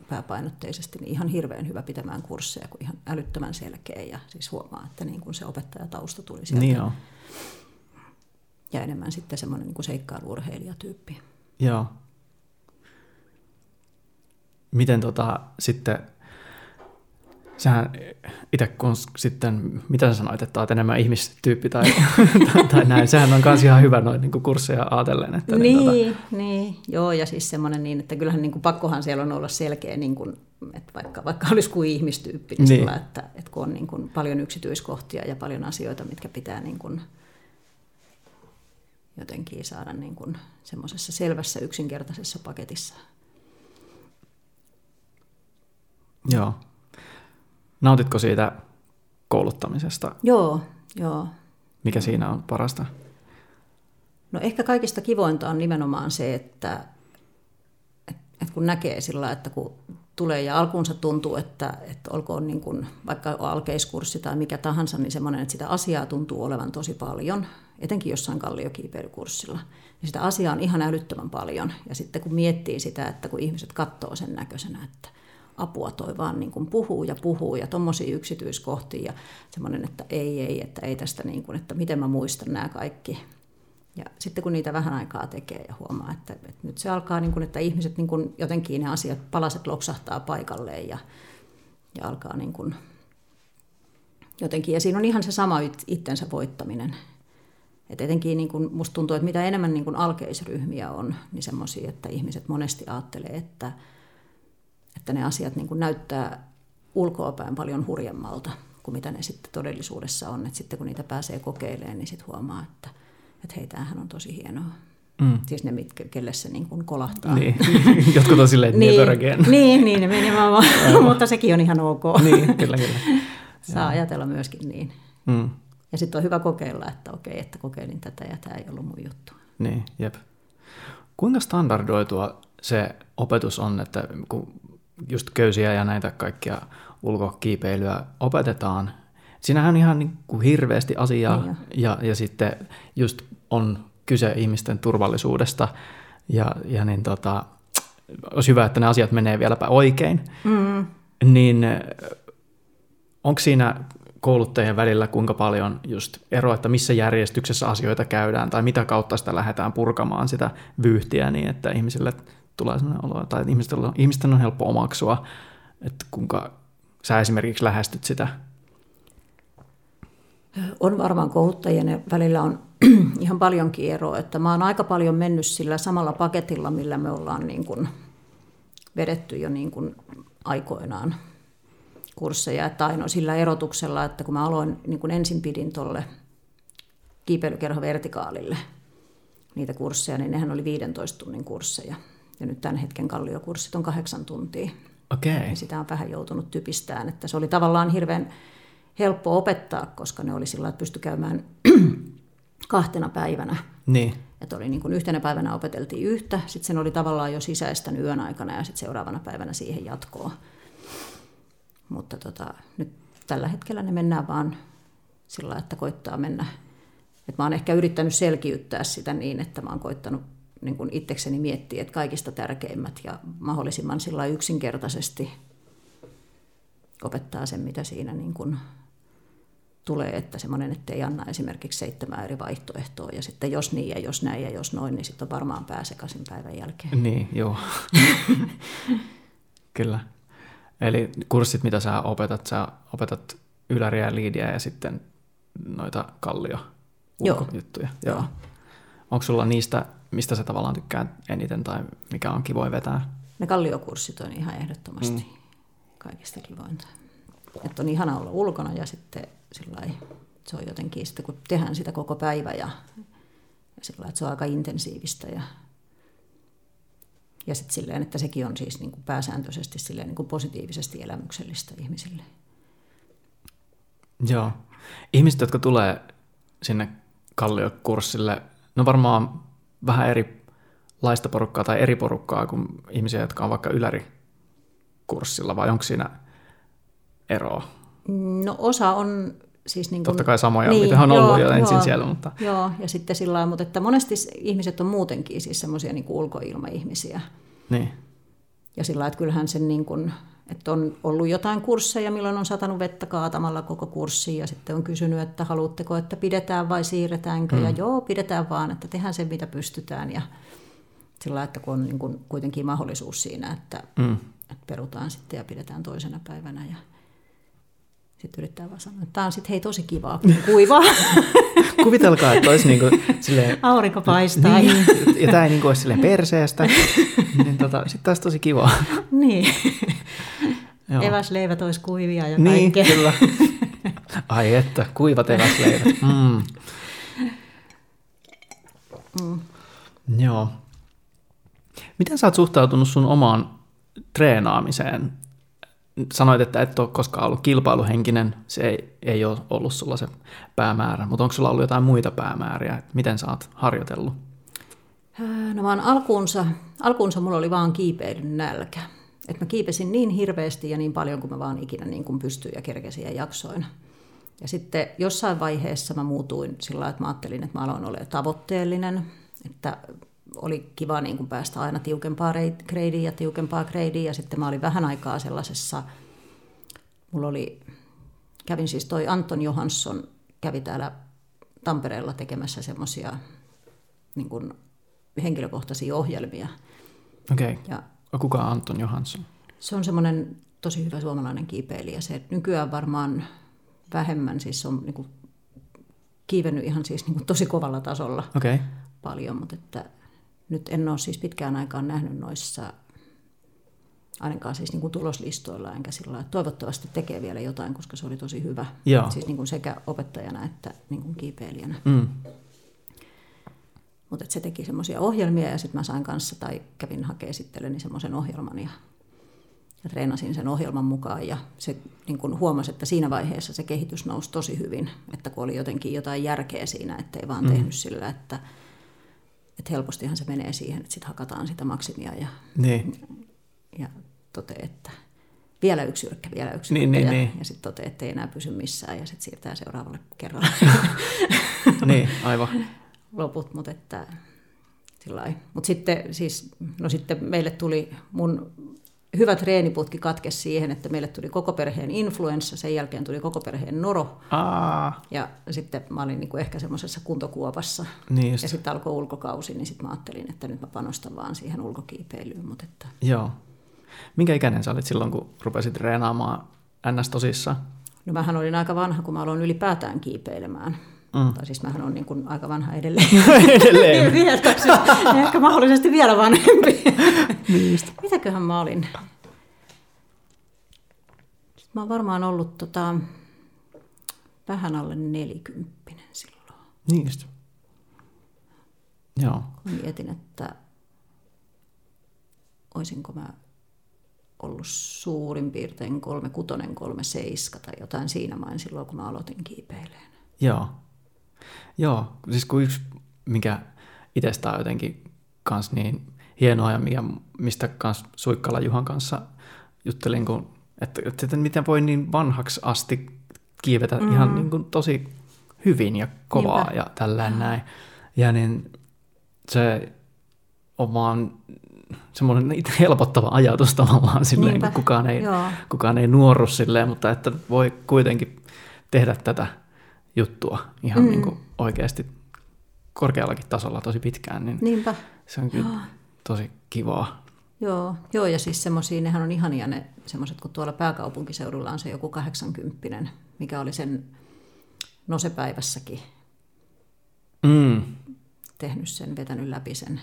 Pääpainotteisesti, niin ihan hirveän hyvä pitämään kursseja, kun ihan älyttömän selkeä ja siis huomaa, että niin kuin se opettajatausta tuli sieltä. Niin joo ja enemmän sitten semmoinen niin seikkailuurheilijatyyppi. Joo. Miten tota, sitten, sähän itse kun sitten, mitä sä sanoit, että olet enemmän ihmistyyppi tai, tai, tai näin, sehän on myös ihan hyvä noin niin kursseja ajatellen. Että niin, niin, tota... niin, joo ja siis semmoinen niin, että kyllähän niin kuin pakkohan siellä on olla selkeä, niin kuin, että vaikka, vaikka olisi kuin ihmistyyppi, niin, niin. Sillä, että, että kun on niin kuin paljon yksityiskohtia ja paljon asioita, mitkä pitää niin kuin, jotenkin saada niin kuin semmoisessa selvässä yksinkertaisessa paketissa. Joo. Nautitko siitä kouluttamisesta? Joo, joo. Mikä siinä on parasta? No ehkä kaikista kivointa on nimenomaan se, että, että kun näkee sillä että kun tulee ja alkuunsa tuntuu, että, että olkoon niin kuin, vaikka alkeiskurssi tai mikä tahansa, niin semmoinen, että sitä asiaa tuntuu olevan tosi paljon – etenkin jossain kalliokiipeilykurssilla. Ja sitä asiaa on ihan älyttömän paljon. Ja sitten kun miettii sitä, että kun ihmiset katsoo sen näköisenä, että apua toi vaan niin kuin puhuu ja puhuu ja tuommoisia yksityiskohtia ja semmoinen, että ei, ei, että ei tästä niin kuin, että miten mä muistan nämä kaikki. Ja sitten kun niitä vähän aikaa tekee ja huomaa, että, että nyt se alkaa, niin kuin, että ihmiset niin kuin jotenkin ne asiat, palaset loksahtaa paikalleen ja, ja alkaa niin kuin jotenkin, ja siinä on ihan se sama itsensä voittaminen. Et etenkin niin kun musta tuntuu, että mitä enemmän niin kun alkeisryhmiä on, niin semmoisia, että ihmiset monesti ajattelee, että, että ne asiat niin kun näyttää ulkoapäin paljon hurjemmalta kuin mitä ne sitten todellisuudessa on. Et sitten kun niitä pääsee kokeilemaan, niin sitten huomaa, että, että hei, tämähän on tosi hienoa. Mm. Siis ne, mitkä, kelle se niin kuin kolahtaa. Niin. Jotkut on silleen, että niin, niin, niin, ne meni vaan, mutta sekin on ihan ok. niin, kyllä, kyllä. Saa Joo. ajatella myöskin niin. Mm. Ja sitten on hyvä kokeilla, että okei, että kokeilin tätä ja tämä ei ollut mun juttu. Niin, jep. Kuinka standardoitua se opetus on, että kun just köysiä ja näitä kaikkia ulkokiipeilyä opetetaan, siinähän on ihan niin kuin hirveästi asiaa. Niin ja, ja sitten just on kyse ihmisten turvallisuudesta. Ja, ja niin tota, olisi hyvä, että ne asiat menee vieläpä oikein, mm. niin onko siinä kouluttajien välillä kuinka paljon just eroa, että missä järjestyksessä asioita käydään tai mitä kautta sitä lähdetään purkamaan sitä vyyhtiä niin, että ihmisille tulee sellainen olo, tai ihmisten on, ihmisten on helppo omaksua, että kuinka sä esimerkiksi lähestyt sitä? On varmaan kouluttajien välillä on ihan paljonkin eroa, että mä oon aika paljon mennyt sillä samalla paketilla, millä me ollaan niin kuin vedetty jo niin kuin aikoinaan kursseja, että ainoa sillä erotuksella, että kun mä aloin, niin kuin ensin pidin tuolle kiipeilykerho vertikaalille niitä kursseja, niin nehän oli 15 tunnin kursseja. Ja nyt tämän hetken kalliokurssit on kahdeksan tuntia. Okay. Ja sitä on vähän joutunut typistään, että se oli tavallaan hirveän helppo opettaa, koska ne oli sillä että pystyi käymään kahtena päivänä. Niin. Että oli niin kuin yhtenä päivänä opeteltiin yhtä, sitten sen oli tavallaan jo sisäistänyt yön aikana ja sitten seuraavana päivänä siihen jatkoa. Mutta tota, nyt tällä hetkellä ne mennään vaan sillä että koittaa mennä. Et mä oon ehkä yrittänyt selkiyttää sitä niin, että mä oon koittanut niin kuin itsekseni miettiä, että kaikista tärkeimmät ja mahdollisimman sillä yksinkertaisesti opettaa sen, mitä siinä niin kuin tulee, että semmoinen, että ei anna esimerkiksi seitsemän eri vaihtoehtoa ja sitten jos niin ja jos näin ja jos noin, niin sitten on varmaan pääsekaisin päivän jälkeen. Niin, joo. Kyllä. Eli kurssit, mitä sä opetat, sä opetat yläriä ja liidiä ja sitten noita kallio juttuja. Joo. Joo. Onko sulla niistä, mistä sä tavallaan tykkää eniten tai mikä on kivoin vetää? Ne kalliokurssit on ihan ehdottomasti mm. kaikista kivointa. Että on ihana olla ulkona ja sitten sillä se on jotenkin sitten, kun tehdään sitä koko päivä ja, ja sillä että se on aika intensiivistä ja ja sitten silleen, että sekin on siis niin kuin pääsääntöisesti silleen niin kuin positiivisesti elämyksellistä ihmisille. Joo. Ihmiset, jotka tulee sinne kalliokurssille, no varmaan vähän eri laista porukkaa tai eri porukkaa kuin ihmisiä, jotka on vaikka ylärikurssilla, vai onko siinä eroa? No osa on siis niin kuin, Totta kai samoja, niin, mitä on ollut joo, jo ensin joo, siellä. Mutta... Joo, ja sitten sillä lailla, mutta että monesti ihmiset on muutenkin siis semmoisia niin ulkoilmaihmisiä. Niin. Ja sillä lailla, että kyllähän sen niin kuin, että on ollut jotain kursseja, milloin on satanut vettä kaatamalla koko kurssi ja sitten on kysynyt, että haluatteko, että pidetään vai siirretäänkö. Mm. Ja joo, pidetään vaan, että tehdään se, mitä pystytään. Ja sillä että kun on niin kuin kuitenkin mahdollisuus siinä, että, mm. että perutaan sitten ja pidetään toisena päivänä. Ja, sitten yrittää vaan sanoa, että tämä on sitten hei tosi kivaa, kun kuivaa. Kuvitelkaa, että olisi niin kuin, silleen, Aurinko paistaa. Niin, ja tämä ei niin kuin olisi silleen perseestä. niin tota, sitten taas tosi kivaa. niin. Joo. Eväsleivät olisi kuivia ja niin, kaikkea. kyllä. Ai että, kuivat eväsleivät. Mm. Mm. Joo. Miten sä oot suhtautunut sun omaan treenaamiseen sanoit, että et ole koskaan ollut kilpailuhenkinen, se ei, ei ole ollut sulla se päämäärä, mutta onko sulla ollut jotain muita päämääriä, että miten sä oot harjoitellut? No vaan alkuunsa, alkuunsa mulla oli vaan kiipeilyn nälkä. Et mä kiipesin niin hirveästi ja niin paljon kuin mä vaan ikinä niin kuin pystyin ja kerkesin ja jaksoin. Ja sitten jossain vaiheessa mä muutuin sillä että mä ajattelin, että mä aloin olla tavoitteellinen, että oli kiva niin kuin päästä aina tiukempaa gradea ja tiukempaa gradea. Ja sitten mä olin vähän aikaa sellaisessa, mulla oli, kävin siis toi Anton Johansson, kävi täällä Tampereella tekemässä semmoisia niin kuin henkilökohtaisia ohjelmia. Okei. Okay. Ja Kuka on Anton Johansson? Se on semmoinen tosi hyvä suomalainen kiipeilijä. Se nykyään varmaan vähemmän, siis on niin kuin kiivennyt ihan siis niin kuin tosi kovalla tasolla. Okay. paljon, mutta että nyt en ole siis pitkään aikaan nähnyt noissa ainakaan siis niin kuin tuloslistoilla, enkä sillä että toivottavasti tekee vielä jotain, koska se oli tosi hyvä. Joo. Siis niin kuin sekä opettajana että niin kuin kiipeilijänä. Mm. Mutta se teki semmoisia ohjelmia ja sitten mä sain kanssa tai kävin hakemaan itselleni semmoisen ohjelman ja, ja treenasin sen ohjelman mukaan ja se niin kun huomasi, että siinä vaiheessa se kehitys nousi tosi hyvin, että kun oli jotenkin jotain järkeä siinä, ettei vaan Mm. tehnyt sillä, että, että helpostihan se menee siihen, että sitten hakataan sitä maksimia ja, Niin. ja toteaa, että vielä yksi yrkkä, vielä yksi Niin, yrkkä niin, ja, niin. ja sitten toteaa, että ei enää pysy missään ja sitten siirtää seuraavalle kerralle. niin, aivan. loput, mutta että sillä Mutta sitten, siis, no sitten meille tuli mun hyvä treeniputki katkesi siihen, että meille tuli koko perheen influenssa, sen jälkeen tuli koko perheen noro, Aa, ja sitten mä olin niin kuin ehkä semmoisessa kuntokuopassa. niin just. Ja sitten alkoi ulkokausi, niin sitten mä ajattelin, että nyt mä panostan vaan siihen ulkokiipeilyyn. Mutta että, Joo. Minkä ikäinen sä olit silloin, kun rupesit treenaamaan NS tosissaan? no mähän olin aika vanha, kun mä aloin ylipäätään kiipeilemään. Mm. Tai siis mähän olen niin kuin aika vanha edelleen. Edelleen. vielä, tai siis ehkä mahdollisesti vielä vanhempi. Niin just. Mitäköhän mä olin? Sitten mä oon varmaan ollut tota, vähän alle nelikymppinen silloin. Niin just. Joo. Mä mietin, että olisinko mä ollut suurin piirtein kolme kutonen, kolme seiska tai jotain siinä main silloin, kun mä aloitin kiipeileen. Joo. Joo, siis kun yksi, mikä itsestä on jotenkin kans niin hienoa ja mikä, mistä kans Suikkala Juhan kanssa juttelin, kun, että, että, miten voi niin vanhaksi asti kiivetä mm. ihan niin kuin tosi hyvin ja kovaa Niinpä. ja tällään näin. Ja niin se on vaan semmoinen helpottava ajatus tavallaan silleen, Niinpä, kun kukaan ei, joo. kukaan ei nuorru silleen, mutta että voi kuitenkin tehdä tätä juttua ihan mm. niin kuin oikeasti korkeallakin tasolla tosi pitkään, niin Niinpä. se on kyllä tosi kivaa. Joo, joo, ja siis semmoisia, nehän on ihania ne semmoiset, kun tuolla pääkaupunkiseudulla on se joku 80 mikä oli sen nosepäivässäkin Mm. tehnyt sen, vetänyt läpi sen,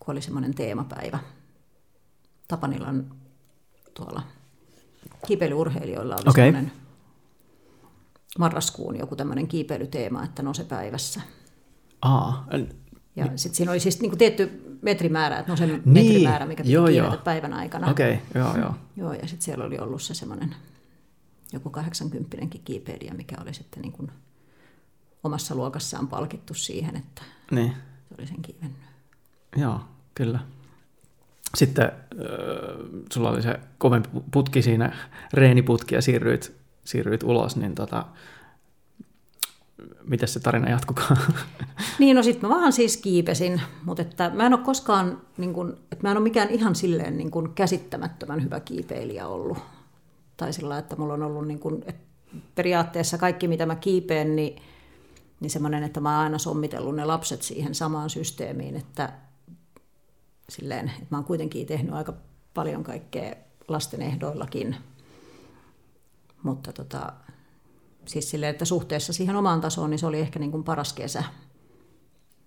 kun oli semmoinen teemapäivä. Tapanilan tuolla kiipeilyurheilijoilla oli Okei. semmoinen marraskuun joku tämmöinen kiipeilyteema, että nosepäivässä. Aa, Ja sitten siinä oli siis niinku tietty metrimäärä, että no se Niin, metrimäärä, mikä piti joo, joo. päivän aikana. okei, okay, joo, joo. Joo, ja sitten siellä oli ollut se semmoinen joku 80 kiipeilijä, mikä oli sitten niin kuin omassa luokassaan palkittu siihen, että Niin, se oli sen kiivennyt. joo, kyllä. Sitten äh, sulla oli se kovempi putki siinä, reeniputki ja siirryit, siirryit ulos, niin tota, miten se tarina jatkukaan? Niin, no sitten mä vaan siis kiipesin, mutta että mä en ole koskaan, niin kun, että mä en ole mikään ihan silleen niin kun käsittämättömän hyvä kiipeilijä ollut. Tai sillä että mulla on ollut niin kun, että periaatteessa kaikki mitä mä kiipeen, niin, niin semmoinen, että mä oon aina sommitellut ne lapset siihen samaan systeemiin, että silleen, että mä oon kuitenkin tehnyt aika paljon kaikkea lasten ehdoillakin. Mutta tota, siis silleen, että suhteessa siihen omaan tasoon, niin se oli ehkä niin kuin paras kesä,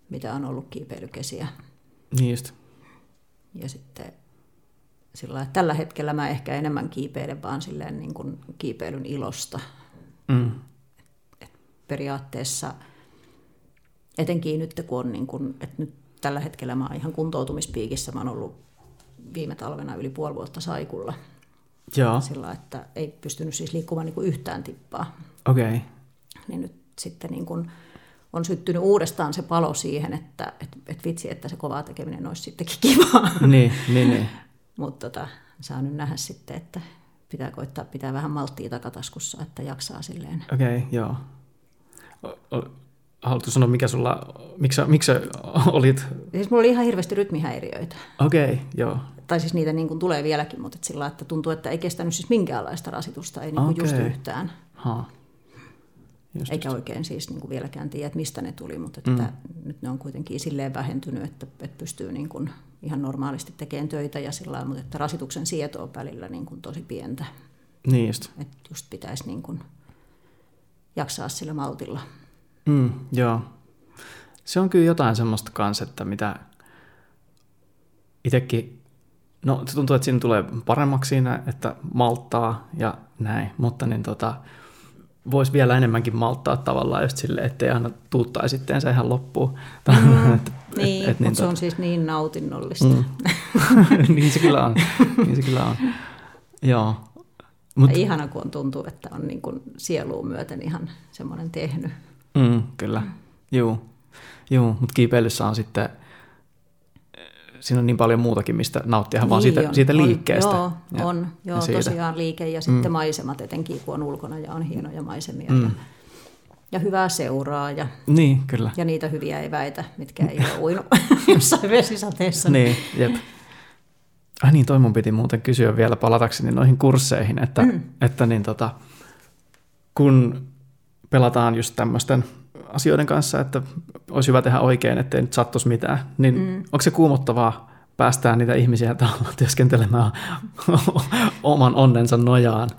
mitä on ollut kiipeilykesiä. niin just. Ja sitten sillä että tällä hetkellä mä ehkä enemmän kiipeilen vaan silleen niin kuin kiipeilyn ilosta. Mm. Periaatteessa etenkin nyt, kun on niin kuin, että nyt tällä hetkellä mä oon ihan kuntoutumispiikissä, mä oon ollut viime talvena yli puoli vuotta saikulla. Joo, Sillä että ei pystynyt siis liikkumaan niin kuin yhtään tippaa. okei. Okay. niin nyt sitten niin kuin on syttynyt uudestaan se palo siihen, että et, et vitsi, että se kovaa tekeminen olisi sittenkin kivaa. Niin, niin, niin. Mutta tota, saa nyt nähdä sitten, että pitää koittaa pitää vähän malttia takataskussa, että jaksaa silleen. Okei, okay, joo. O- o- Haluatko sanoa, mikä sulla, miksi, miksi olit, Siis mulla oli ihan hirveästi rytmihäiriöitä. okei, okay, joo. Tai siis niitä niin kuin tulee vieläkin, mutta et sillä että tuntuu, että ei kestänyt siis minkäänlaista rasitusta, ei niin kuin just Okei. yhtään. Ha. Just, Eikä oikein siis niin kuin vieläkään tiedä, että mistä ne tuli, mutta että mm. nyt ne on kuitenkin silleen vähentynyt, että, että pystyy niin kuin ihan normaalisti tekemään töitä ja sillä mutta että rasituksen sieto on välillä niin kuin tosi pientä. Niin just. Että just pitäisi niin kuin jaksaa sillä maltilla. Mm, joo. Se on kyllä jotain semmoista kanssa, että mitä itsekin, no se tuntuu, että siinä tulee paremmaksi siinä, että malttaa ja näin, mutta niin tota, voisi vielä enemmänkin malttaa tavallaan just silleen, ettei aina tuuttaisi sitten se ihan loppuun. Mm, et, niin, et, niin, mutta se on siis niin nautinnollista. Mm. niin se kyllä on. Niin se kyllä on. Joo. Mut, ja ihana, kun on tuntuu, että on niin kuin sieluun myöten ihan semmoinen tehnyt. Mm, kyllä, mm. joo. Joo, mutta kiipeilyssä on sitten, siinä on niin paljon muutakin, mistä nauttia niin vaan siitä, on, siitä liikkeestä. On, joo, ja, on, joo ja tosiaan liike ja sitten mm. maisemat etenkin, kun on ulkona ja on hienoja maisemia. Mm. Ja, ja hyvää seuraa ja, niin, kyllä. ja niitä hyviä eväitä, mitkä ei ole uinut jossain vesisateessa. Niin, jep. Ai niin, toi mun piti muuten kysyä vielä palatakseni noihin kursseihin, että, mm. että niin tota, kun pelataan just tämmöisten asioiden kanssa, että olisi hyvä tehdä oikein, ettei nyt sattuisi mitään, niin mm. onko se kuumottavaa päästää niitä ihmisiä työskentelemään oman onnensa nojaan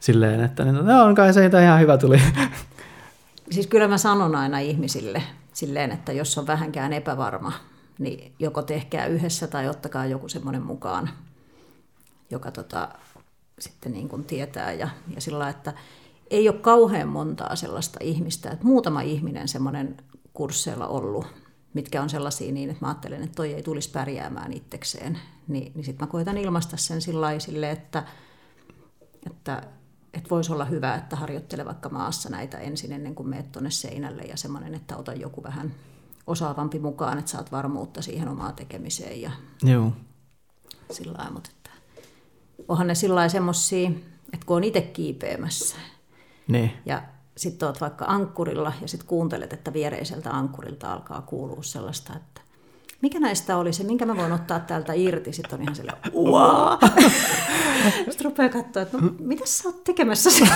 silleen, että niin, no, kai se ihan hyvä tuli. Siis kyllä mä sanon aina ihmisille silleen, että jos on vähänkään epävarma, niin joko tehkää yhdessä tai ottakaa joku semmoinen mukaan, joka tota, sitten niin kuin tietää ja, ja sillä että ei ole kauhean montaa sellaista ihmistä, että muutama ihminen semmoinen kursseilla ollut, mitkä on sellaisia niin, että mä ajattelen, että toi ei tulisi pärjäämään itsekseen, niin, niin sitten mä koitan ilmaista sen sillä että, että, että voisi olla hyvä, että harjoittele vaikka maassa näitä ensin ennen kuin meet tuonne seinälle ja semmoinen, että ota joku vähän osaavampi mukaan, että saat varmuutta siihen omaan tekemiseen. Ja Joo. Sillä lailla, mutta että onhan ne sillä semmoisia, että kun on itse kiipeämässä niin. ja sitten oot vaikka ankkurilla ja sitten kuuntelet, että viereiseltä ankkurilta alkaa kuulua sellaista, että mikä näistä oli se, minkä mä voin ottaa täältä irti, sitten on ihan sillä wow. sitten rupeaa katsoa, että no, mitä sä oot tekemässä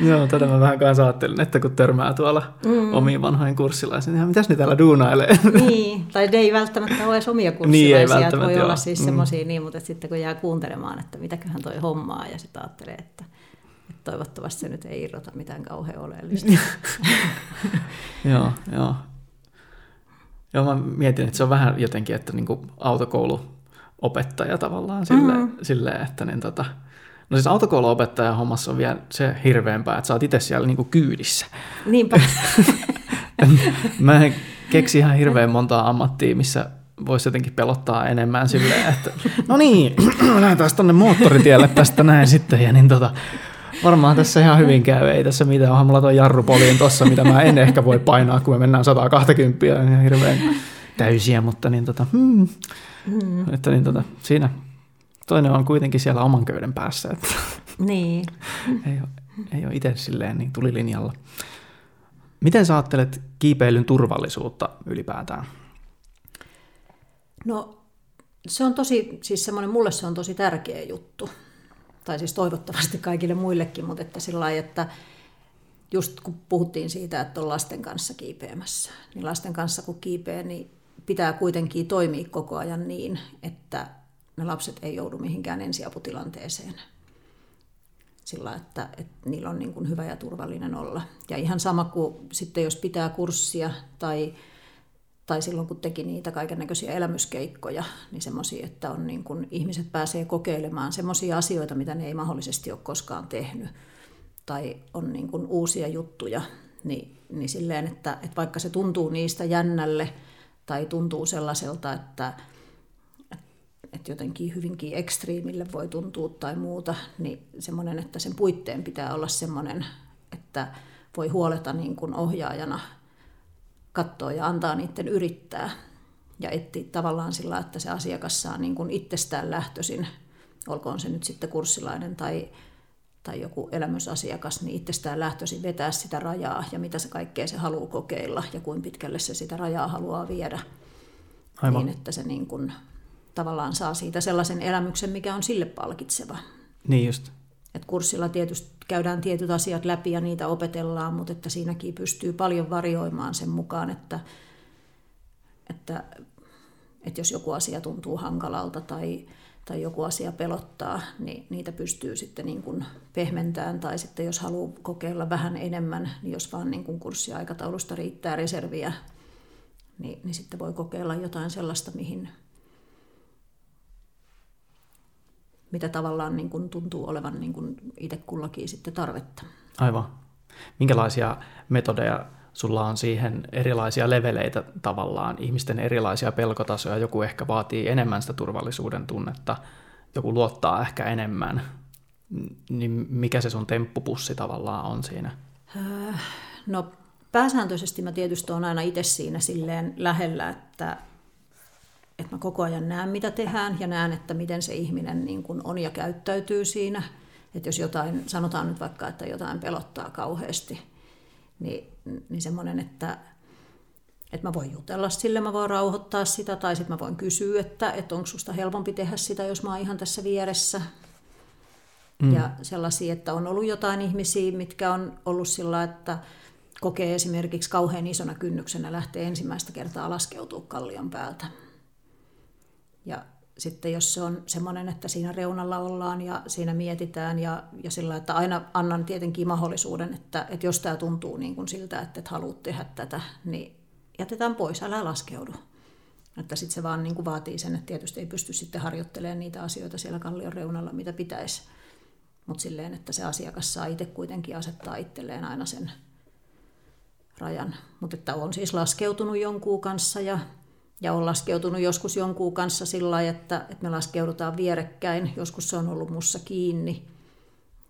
Joo, tätä mä vähän kanssa ajattelin, että kun törmää tuolla mm. omiin vanhoihin kurssilaisiin, niin mitäs ne täällä duunailee? Niin, tai ne ei välttämättä ole edes omia kurssilaisia, niin, ei että voi joo. olla siis mm. semmoisia niin, mutta sitten kun jää kuuntelemaan, että mitäköhän toi hommaa, ja sitten ajattelee, että toivottavasti se nyt ei irrota mitään kauhean oleellista. joo, joo. Joo, mä mietin, että se on vähän jotenkin, että niin autokouluopettaja tavallaan silleen, mm-hmm. silleen että niin tota, No siis autokouluopettajan hommassa on vielä se hirveämpää, että sä oot itse siellä niinku kyydissä. Niinpä. Mä en keksi ihan hirveän montaa ammattia, missä voisi jotenkin pelottaa enemmän silleen, että no niin, lähdetään tuonne moottoritielle tästä näin sitten. Ja niin tota, varmaan tässä ihan hyvin käy, ei tässä mitään, onhan mulla tuo jarrupoliin tossa, mitä mä en ehkä voi painaa, kun me mennään 120 ja hirveän täysiä, mutta niin tota, hmm, hmm. että niin tota, siinä toinen on kuitenkin siellä oman köyden päässä. Että niin. ei, ole, ei ole itse silleen niin tulilinjalla. Miten sä ajattelet kiipeilyn turvallisuutta ylipäätään? No se on tosi, siis semmoinen, mulle se on tosi tärkeä juttu. Tai siis toivottavasti kaikille muillekin, mutta että sillä lailla, että just kun puhuttiin siitä, että on lasten kanssa kiipeämässä, niin lasten kanssa kun kiipeää, niin pitää kuitenkin toimia koko ajan niin, että ne lapset ei joudu mihinkään ensiaputilanteeseen sillä, että, että niillä on niin kuin hyvä ja turvallinen olla. Ja ihan sama kuin sitten jos pitää kurssia tai, tai silloin kun teki niitä kaiken näköisiä elämyskeikkoja, niin semmoisia, että on niin kuin, ihmiset pääsee kokeilemaan semmoisia asioita, mitä ne ei mahdollisesti ole koskaan tehnyt. Tai on niin kuin uusia juttuja, niin, niin silleen, että, että vaikka se tuntuu niistä jännälle tai tuntuu sellaiselta, että, että jotenkin hyvinkin ekstriimille voi tuntua tai muuta, niin semmoinen, että sen puitteen pitää olla semmoinen, että voi huoleta niin kuin ohjaajana katsoa ja antaa niiden yrittää ja etsiä tavallaan sillä, että se asiakas saa niin kuin itsestään lähtöisin, olkoon se nyt sitten kurssilainen tai, tai joku elämysasiakas, niin itsestään lähtöisin vetää sitä rajaa ja mitä se kaikkea se haluaa kokeilla ja kuinka pitkälle se sitä rajaa haluaa viedä. Aivan. Niin, että se niin kuin tavallaan saa siitä sellaisen elämyksen, mikä on sille palkitseva. Niin just. Et kurssilla tietysti käydään tietyt asiat läpi ja niitä opetellaan, mutta että siinäkin pystyy paljon varjoimaan sen mukaan, että, että, että jos joku asia tuntuu hankalalta tai, tai joku asia pelottaa, niin niitä pystyy sitten niin kuin pehmentämään. Tai sitten jos haluaa kokeilla vähän enemmän, niin jos vaan niin kuin kurssiaikataulusta riittää reserviä, niin, niin sitten voi kokeilla jotain sellaista, mihin, mitä tavallaan niin kuin tuntuu olevan niin kuin itse kullakin sitten tarvetta. Aivan. Minkälaisia metodeja sulla on siihen erilaisia leveleitä tavallaan, ihmisten erilaisia pelkotasoja, joku ehkä vaatii enemmän sitä turvallisuuden tunnetta, joku luottaa ehkä enemmän, niin mikä se sun temppupussi tavallaan on siinä? Äh, no pääsääntöisesti mä tietysti olen aina itse siinä silleen lähellä, että, että mä koko ajan näen mitä tehdään ja näen, että miten se ihminen niin kuin on ja käyttäytyy siinä. Että jos jotain, sanotaan nyt vaikka, että jotain pelottaa kauheasti, niin, niin semmoinen, että, että mä voin jutella sille, mä voin rauhoittaa sitä, tai sitten mä voin kysyä, että, että onko susta helpompi tehdä sitä, jos mä oon ihan tässä vieressä. Mm. Ja sellaisia, että on ollut jotain ihmisiä, mitkä on ollut sillä, että kokee esimerkiksi kauhean isona kynnyksenä lähtee ensimmäistä kertaa laskeutua kallion päältä. Ja sitten jos se on semmoinen, että siinä reunalla ollaan ja siinä mietitään ja, ja sillä, että aina annan tietenkin mahdollisuuden, että, että jos tämä tuntuu niin kuin siltä, että et haluat tehdä tätä, niin jätetään pois, älä laskeudu. Että sitten se vaan niin kuin vaatii sen, että tietysti ei pysty sitten harjoittelemaan niitä asioita siellä kallion reunalla, mitä pitäisi. Mutta silleen, että se asiakas saa itse kuitenkin asettaa itselleen aina sen rajan. Mutta että on siis laskeutunut jonkun kanssa ja ja on laskeutunut joskus jonkun kanssa sillä lailla, että, että me laskeudutaan vierekkäin. Joskus se on ollut mussa kiinni.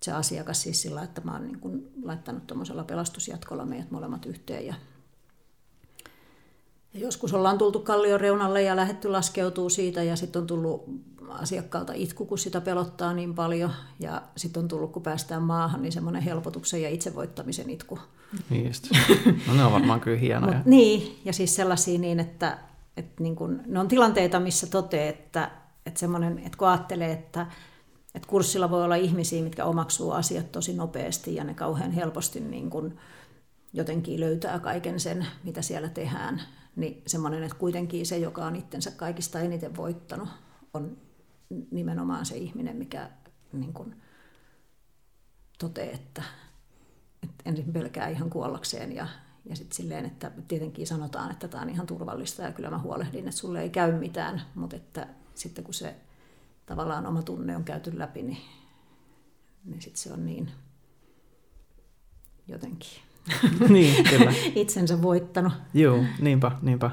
Se asiakas siis sillä että mä oon niin kuin laittanut tuommoisella pelastusjatkolla meidät molemmat yhteen. Ja, ja joskus ollaan tultu kallion reunalle ja lähetty laskeutuu siitä ja sitten on tullut asiakkaalta itku, kun sitä pelottaa niin paljon. Ja sitten on tullut, kun päästään maahan, niin semmoinen helpotuksen ja itsevoittamisen itku. Niin just. No ne on varmaan kyllä hienoja. Mut, niin, ja siis sellaisia niin, että, että niin kun, ne on tilanteita, missä toteaa, että, että, että kun ajattelee, että, että kurssilla voi olla ihmisiä, mitkä omaksuu asiat tosi nopeasti ja ne kauhean helposti niin kun jotenkin löytää kaiken sen, mitä siellä tehdään, niin semmoinen, että kuitenkin se, joka on itsensä kaikista eniten voittanut, on nimenomaan se ihminen, mikä niin kun toteaa, että, että ensin pelkää ihan kuollakseen ja ja sitten silleen, että tietenkin sanotaan, että tämä on ihan turvallista ja kyllä mä huolehdin, että sulle ei käy mitään, mutta että sitten kun se tavallaan oma tunne on käyty läpi, niin, niin sitten se on niin jotenkin niin, kyllä. itsensä voittanut. Joo, niinpä, niinpä.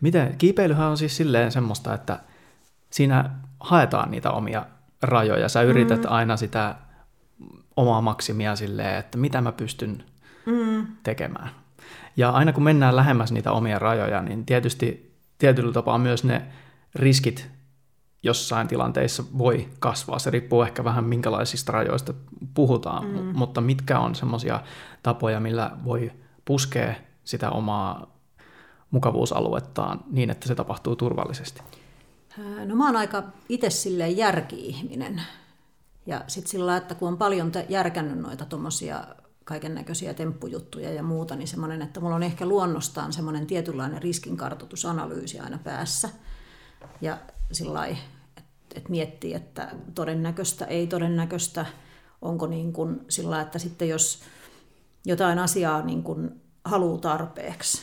Miten, kiipeilyhän on siis silleen semmoista, että siinä haetaan niitä omia rajoja. Sä yrität mm. aina sitä omaa maksimia silleen, että mitä mä pystyn mm. tekemään. Ja aina kun mennään lähemmäs niitä omia rajoja, niin tietysti tietyllä tapaa myös ne riskit jossain tilanteissa voi kasvaa. Se riippuu ehkä vähän minkälaisista rajoista puhutaan, mm. mutta mitkä on semmoisia tapoja, millä voi puskea sitä omaa mukavuusaluettaan niin, että se tapahtuu turvallisesti? No mä oon aika itse silleen järki-ihminen. Ja sitten sillä että kun on paljon järkännyt noita tuommoisia kaiken näköisiä temppujuttuja ja muuta, niin semmoinen, että mulla on ehkä luonnostaan semmoinen tietynlainen riskinkartoitusanalyysi aina päässä. Ja sillä että et miettii, että todennäköistä, ei todennäköistä, onko niin kuin sillä että sitten jos jotain asiaa niin kuin haluaa tarpeeksi,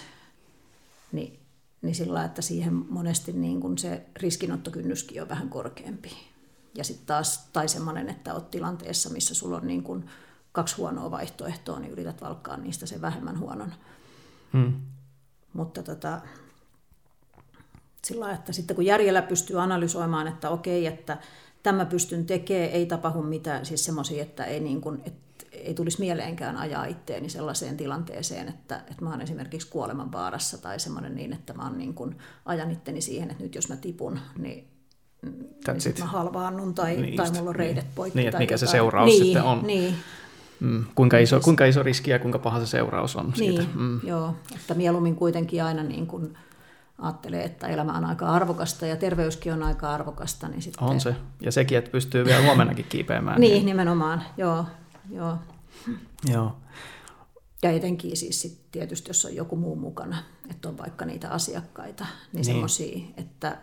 niin, niin sillä että siihen monesti niin kuin se riskinottokynnyskin on vähän korkeampi. Ja sitten taas, tai semmoinen, että olet tilanteessa, missä sulla on niin kuin kaksi huonoa vaihtoehtoa, niin yrität valkkaa niistä sen vähemmän huonon. Hmm. Mutta tota, sillä että sitten kun järjellä pystyy analysoimaan, että okei, että tämä pystyn tekemään, ei tapahdu mitään, siis semmoisia, että ei, niin kuin, että ei tulisi mieleenkään ajaa itteeni sellaiseen tilanteeseen, että, että mä oon esimerkiksi kuoleman vaarassa tai semmoinen niin, että mä oon niin kuin, ajan itteni siihen, että nyt jos mä tipun, niin That's niin mä halvaannun tai, niin tai mulla on reidet niin. poikki. Niin, että mikä jotain. se seuraus niin, sitten on. Niin, Mm, kuinka, iso, kuinka iso riski ja kuinka paha se seuraus on niin, siitä. Mm. Joo, että mieluummin kuitenkin aina niin kuin ajattelee, että elämä on aika arvokasta ja terveyskin on aika arvokasta. Niin sitten... On se. Ja sekin, että pystyy vielä huomennakin kiipeämään. niin, niin, nimenomaan. Joo, joo. joo. Ja etenkin siis sit tietysti, jos on joku muu mukana, että on vaikka niitä asiakkaita, niin, niin. semmoisia, että,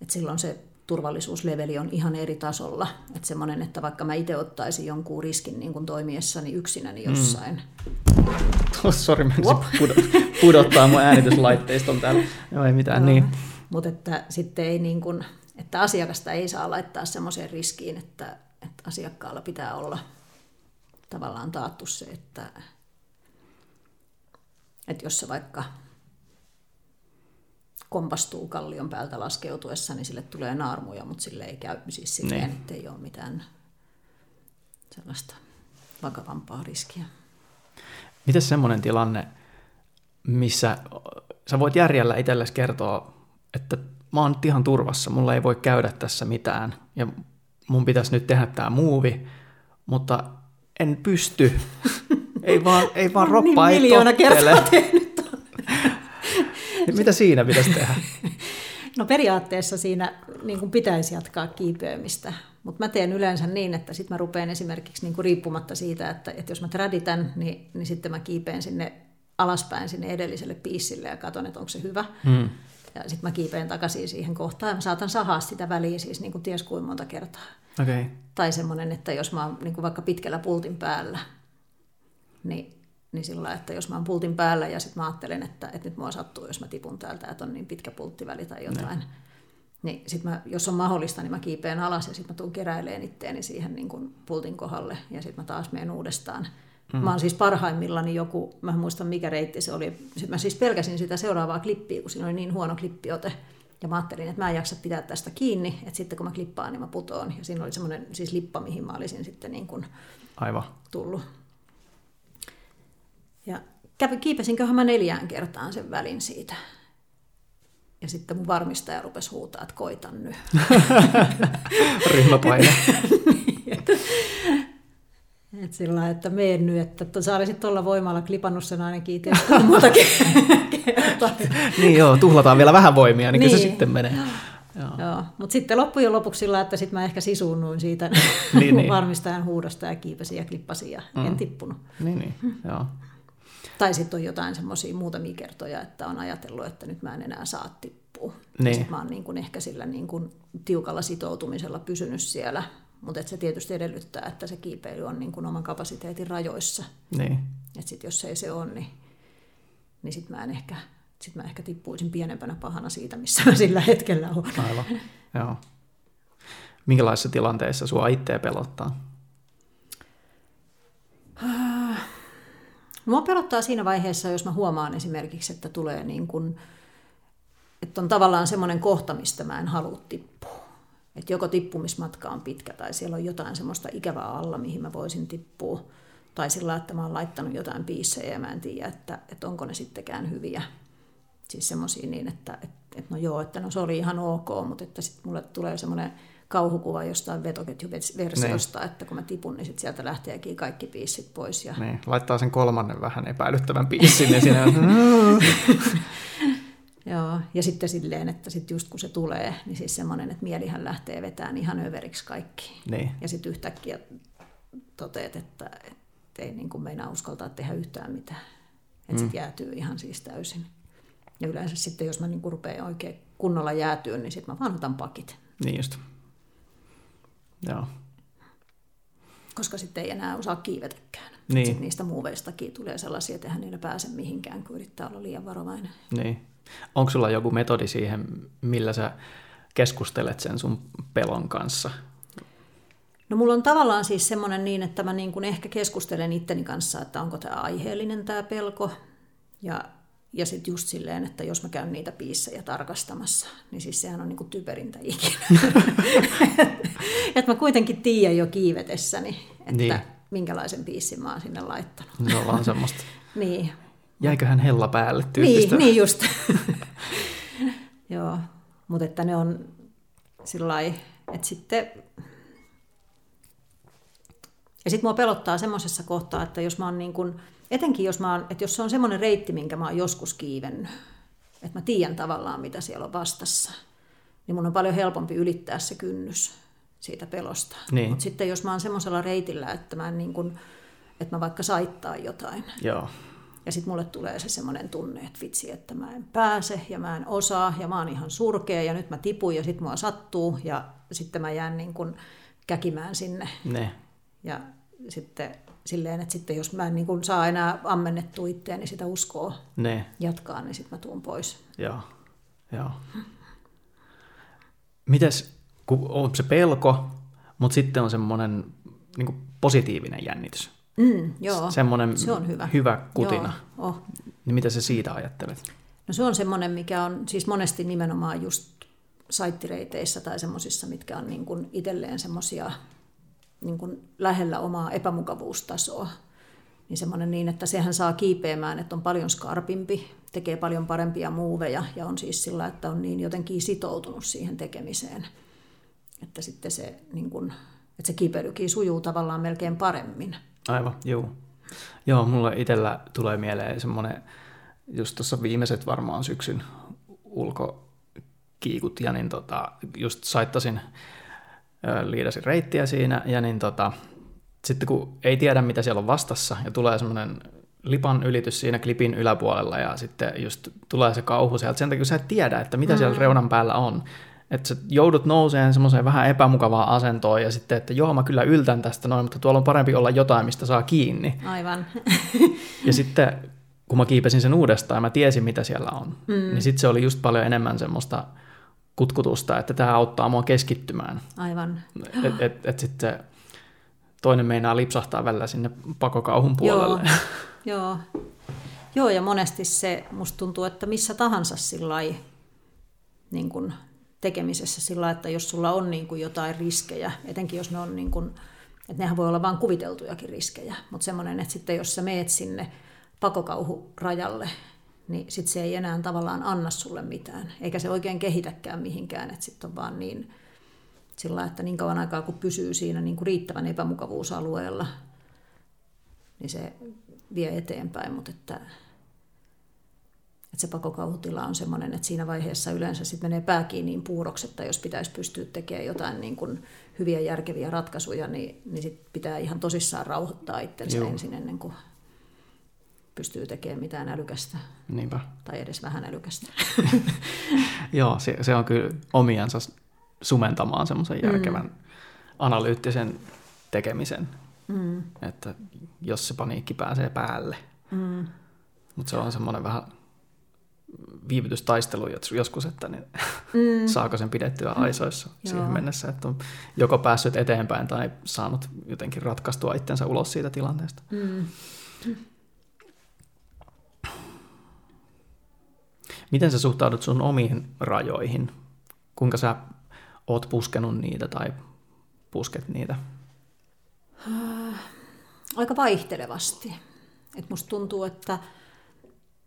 että silloin se turvallisuusleveli on ihan eri tasolla. Että semmoinen, että vaikka mä itse ottaisin jonkun riskin niin kuin toimiessani yksinäni mm. jossain. Mm. Oh, Sori, mä pudottaa mun äänityslaitteiston täällä. Joo, ei mitään, no, niin. Mutta että sitten ei niin kuin, että asiakasta ei saa laittaa semmoiseen riskiin, että, että asiakkaalla pitää olla tavallaan taattu se, että, että jos se vaikka kompastuu kallion päältä laskeutuessa, niin sille tulee naarmuja, mutta sille ei käy siis silleen, niin. että ei ole mitään sellaista vakavampaa riskiä. Miten semmoinen tilanne, missä sä voit järjellä itsellesi kertoa, että mä oon ihan turvassa, mulla ei voi käydä tässä mitään ja mun pitäisi nyt tehdä tämä muuvi, mutta en pysty. ei vaan, ei vaan roppa niin ei tottele. Niin mitä siinä pitäisi tehdä? No periaatteessa siinä niin kuin pitäisi jatkaa kiipeämistä, mutta mä teen yleensä niin, että sitten mä rupean esimerkiksi niin kuin riippumatta siitä, että, että jos mä traditän, niin, niin sitten mä kiipeen sinne alaspäin sinne edelliselle piissille ja katson, että onko se hyvä. Hmm. Ja sitten mä kiipeen takaisin siihen kohtaan ja mä saatan sahaa sitä väliä siis niin kuin ties kuin monta kertaa. Okay. Tai semmoinen, että jos mä oon niin kuin vaikka pitkällä pultin päällä, niin niin sillä että jos mä oon pultin päällä ja sitten mä ajattelen, että, että nyt mua sattuu, jos mä tipun täältä, että on niin pitkä pulttiväli tai jotain, ne. niin sit mä, jos on mahdollista, niin mä kiipeen alas ja sitten mä tuun keräileen itteeni siihen niin kuin pultin kohdalle ja sitten mä taas menen uudestaan. Mm. Mä oon siis parhaimmillani joku, mä muistan mikä reitti se oli, sitten mä siis pelkäsin sitä seuraavaa klippiä, kun siinä oli niin huono klippiote. Ja mä ajattelin, että mä en jaksa pitää tästä kiinni, että sitten kun mä klippaan, niin mä putoon. Ja siinä oli semmoinen siis lippa, mihin mä olisin sitten niin kuin Aivan. tullut. Ja kiipesinköhän mä neljään kertaan sen välin siitä. Ja sitten mun varmistaja rupesi huutaa, että koitan nyt. Ryhmäpaine. Et sillä että meen nyt, että sä olisit tuolla voimalla klipannut sen ainakin muuta kertaa. niin joo, tuhlataan vielä vähän voimia, niin, niin. se niin. sitten menee. Joo. Joo. Mutta sitten loppujen lopuksi sillä, että sitten mä ehkä sisuunnuin siitä niin, niin. varmistajan huudosta ja kiipesin ja klippasin ja mm. en tippunut. Niin, niin. Joo. Tai sitten on jotain semmoisia muutamia kertoja, että on ajatellut, että nyt mä en enää saa tippua. Niin. Sitten mä oon niin kuin ehkä sillä niin kuin tiukalla sitoutumisella pysynyt siellä, mutta se tietysti edellyttää, että se kiipeily on niin kuin oman kapasiteetin rajoissa. Niin. Et sit jos ei se ole, niin, niin sitten mä, en ehkä, sit mä ehkä tippuisin pienempänä pahana siitä, missä mä sillä hetkellä olen. Aivan, joo. Minkälaisissa tilanteissa sua itseä pelottaa? Mua pelottaa siinä vaiheessa, jos mä huomaan esimerkiksi, että tulee niin kuin, että on tavallaan semmoinen kohta, mistä mä en halua tippua. Että joko tippumismatka on pitkä tai siellä on jotain semmoista ikävää alla, mihin mä voisin tippua. Tai sillä, että mä oon laittanut jotain piissejä ja mä en tiedä, että, että onko ne sittenkään hyviä. Siis semmoisia niin, että, että, että no joo, että no se oli ihan ok, mutta että sitten mulle tulee semmoinen kauhukuva jostain vetoketjuversiosta, niin. että kun mä tipun, niin sit sieltä lähteekin kaikki piissit pois. Ja... Niin, laittaa sen kolmannen vähän epäilyttävän piissin ja siinä Joo, ja sitten silleen, että sit just kun se tulee, niin siis semmoinen, että mielihän lähtee vetämään ihan överiksi kaikki. Niin. Ja sitten yhtäkkiä toteet, että, että ei niin kuin meinaa uskaltaa tehdä yhtään mitään. Että mm. sitten jäätyy ihan siis täysin. Ja yleensä sitten, jos mä niin rupean oikein kunnolla jäätyä, niin sitten mä vaan otan pakit. Niin just. Joo. Koska sitten ei enää osaa kiivetäkään. Niin. Sitten niistä muuveistakin tulee sellaisia, että eihän niillä pääse mihinkään, kun yrittää olla liian varovainen. Niin. Onko sulla joku metodi siihen, millä sä keskustelet sen sun pelon kanssa? No mulla on tavallaan siis semmoinen niin, että mä niin kuin ehkä keskustelen itteni kanssa, että onko tämä aiheellinen tämä pelko. Ja ja sitten just silleen, että jos mä käyn niitä piissejä tarkastamassa, niin siis sehän on niinku typerintä ikinä. että mä kuitenkin tiedän jo kiivetessäni, että niin. minkälaisen piissin mä oon sinne laittanut. On vaan semmoista. niin. Jäiköhän hella päälle tyyppistä. Niin, niin just. Joo, mutta että ne on sillä että sitten... Ja sitten mua pelottaa semmoisessa kohtaa, että jos mä oon niin kuin etenkin jos, mä oon, että jos se on semmoinen reitti, minkä mä oon joskus kiivennyt, että mä tiedän tavallaan, mitä siellä on vastassa, niin mun on paljon helpompi ylittää se kynnys siitä pelosta. Niin. Mutta sitten jos mä oon semmoisella reitillä, että mä, niin kun, että mä vaikka saittaa jotain, Joo. Ja sitten mulle tulee se semmoinen tunne, että vitsi, että mä en pääse ja mä en osaa ja mä oon ihan surkea ja nyt mä tipun ja sitten mua sattuu ja sitten mä jään niin kuin käkimään sinne. Ne. Ja sitten silleen, että sitten jos mä en niin kuin saa enää ammennettua itseäni sitä uskoa Ne. jatkaa, niin sitten mä tuun pois. Joo. Joo. Mites, kun on se pelko, mutta sitten on semmoinen niin positiivinen jännitys. Mm, joo, semmoinen se on hyvä. hyvä kutina. Joo, oh. Niin mitä sä siitä ajattelet? No se on semmoinen, mikä on siis monesti nimenomaan just saittireiteissä tai semmoisissa, mitkä on niin kuin itselleen semmoisia niin kuin lähellä omaa epämukavuustasoa. Niin semmoinen niin, että sehän saa kiipeämään, että on paljon skarpimpi, tekee paljon parempia muuveja ja on siis sillä, että on niin jotenkin sitoutunut siihen tekemiseen. Että sitten se, niin kuin, että se kiipeilykin sujuu tavallaan melkein paremmin. Aivan, joo. Joo, mulla itsellä tulee mieleen semmoinen, just tuossa viimeiset varmaan syksyn ulkokiikut, ja niin tota, just saittasin, liidasin reittiä siinä, ja niin tota, sitten kun ei tiedä, mitä siellä on vastassa, ja tulee semmoinen lipan ylitys siinä klipin yläpuolella, ja sitten just tulee se kauhu sieltä, sen takia kun sä et tiedä, että mitä siellä mm. reunan päällä on, että sä joudut nouseen semmoiseen vähän epämukavaan asentoon ja sitten, että joo, mä kyllä yltän tästä noin, mutta tuolla on parempi olla jotain, mistä saa kiinni. Aivan. ja sitten kun mä kiipesin sen uudestaan ja mä tiesin, mitä siellä on, mm. niin sitten se oli just paljon enemmän semmoista kutkutusta, että tämä auttaa mua keskittymään. Aivan. Että et, et sitten toinen meinaa lipsahtaa välillä sinne pakokauhun puolelle. Joo, joo. joo ja monesti se, musta tuntuu, että missä tahansa sillä niin kun tekemisessä sillä että jos sulla on niin kuin jotain riskejä, etenkin jos ne on niin kuin, että nehän voi olla vain kuviteltujakin riskejä, mutta semmoinen, että sitten jos sä meet sinne pakokauhurajalle, niin sitten se ei enää tavallaan anna sulle mitään, eikä se oikein kehitäkään mihinkään, että sitten on vaan niin sillä että niin kauan aikaa kun pysyy siinä niin kuin riittävän epämukavuusalueella, niin se vie eteenpäin, mutta että että se pakokauhutila on sellainen, että siinä vaiheessa yleensä sitten menee pää kiinni puuroksetta, jos pitäisi pystyä tekemään jotain niin kuin hyviä järkeviä ratkaisuja, niin, niin sit pitää ihan tosissaan rauhoittaa itsensä Joo. ensin ennen kuin pystyy tekemään mitään älykästä. Niinpä. Tai edes vähän älykästä. Joo, se, se on kyllä omiansa sumentamaan semmoisen järkevän mm. analyyttisen tekemisen, mm. että jos se paniikki pääsee päälle. Mm. Mutta se on semmoinen vähän viivytystaistelu joskus, että niin mm. saako sen pidettyä aisoissa mm. siihen Joo. mennessä, että on joko päässyt eteenpäin tai saanut jotenkin ratkaistua itsensä ulos siitä tilanteesta. Mm. Miten sä suhtaudut sun omiin rajoihin? Kuinka sä oot puskenut niitä tai pusket niitä? Aika vaihtelevasti. Et musta tuntuu, että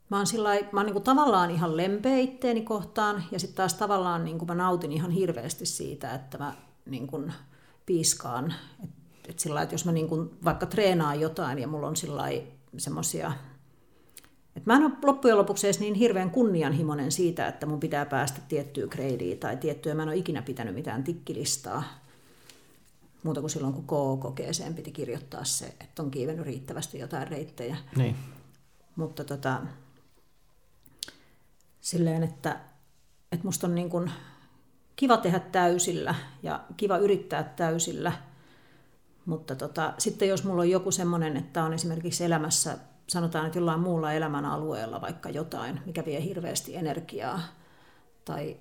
mä oon, sillai, mä oon niin kuin tavallaan ihan lempeä itteeni kohtaan ja sitten taas tavallaan niin kuin mä nautin ihan hirveästi siitä, että mä niin kuin piiskaan. Että et sillä että jos mä niin kuin vaikka treenaan jotain ja mulla on semmoisia että mä en ole loppujen lopuksi edes niin hirveän kunnianhimoinen siitä, että mun pitää päästä tiettyä gradea tai tiettyä. Mä en ole ikinä pitänyt mitään tikkilistaa. Muuta kuin silloin, kun KO-kokeeseen piti kirjoittaa se, että on kiivennyt riittävästi jotain reittejä. Niin. Mutta tota, silleen, että, että musta on niin kuin kiva tehdä täysillä ja kiva yrittää täysillä, mutta tota, sitten jos mulla on joku semmoinen, että on esimerkiksi elämässä, sanotaan, että jollain muulla elämän alueella vaikka jotain, mikä vie hirveästi energiaa tai,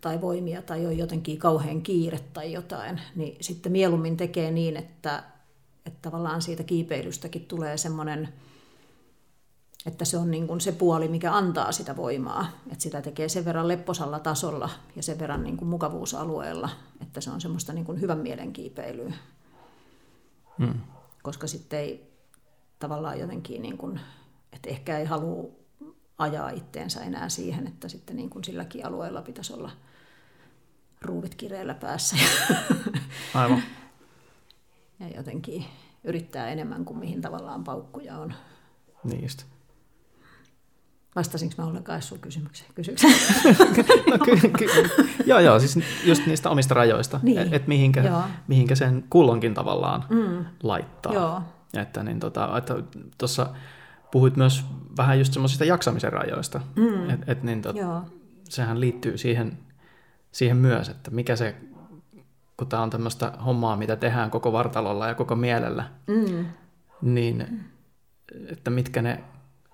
tai voimia tai on jotenkin kauhean kiire tai jotain, niin sitten mieluummin tekee niin, että, että tavallaan siitä kiipeilystäkin tulee semmoinen että se on niin kuin se puoli, mikä antaa sitä voimaa. Että sitä tekee sen verran lepposalla tasolla ja sen verran niin kuin mukavuusalueella, että se on semmoista niin kuin hyvän mielen kiipeilyä. Hmm. Koska sitten ei tavallaan jotenkin, niin kuin, että ehkä ei halua ajaa itteensä enää siihen, että sitten niin kuin silläkin alueella pitäisi olla ruuvit kireellä päässä. Aivan. ja jotenkin yrittää enemmän kuin mihin tavallaan paukkuja on. Niin just. Vastasinko mä ollenkaan sun kysymykseen? kysymykseen? no, ky- ky- joo, joo, siis just niistä omista rajoista, niin. että et mihinkä, mihinkä sen kullonkin tavallaan mm. laittaa. Joo. Että niin tota, että tuossa puhuit myös vähän just semmoisista jaksamisen rajoista. Mm. Et, et niin tot, Joo. sehän liittyy siihen, siihen myös, että mikä se, kun tämä on tämmöistä hommaa, mitä tehdään koko vartalolla ja koko mielellä, Mm. niin että mitkä ne,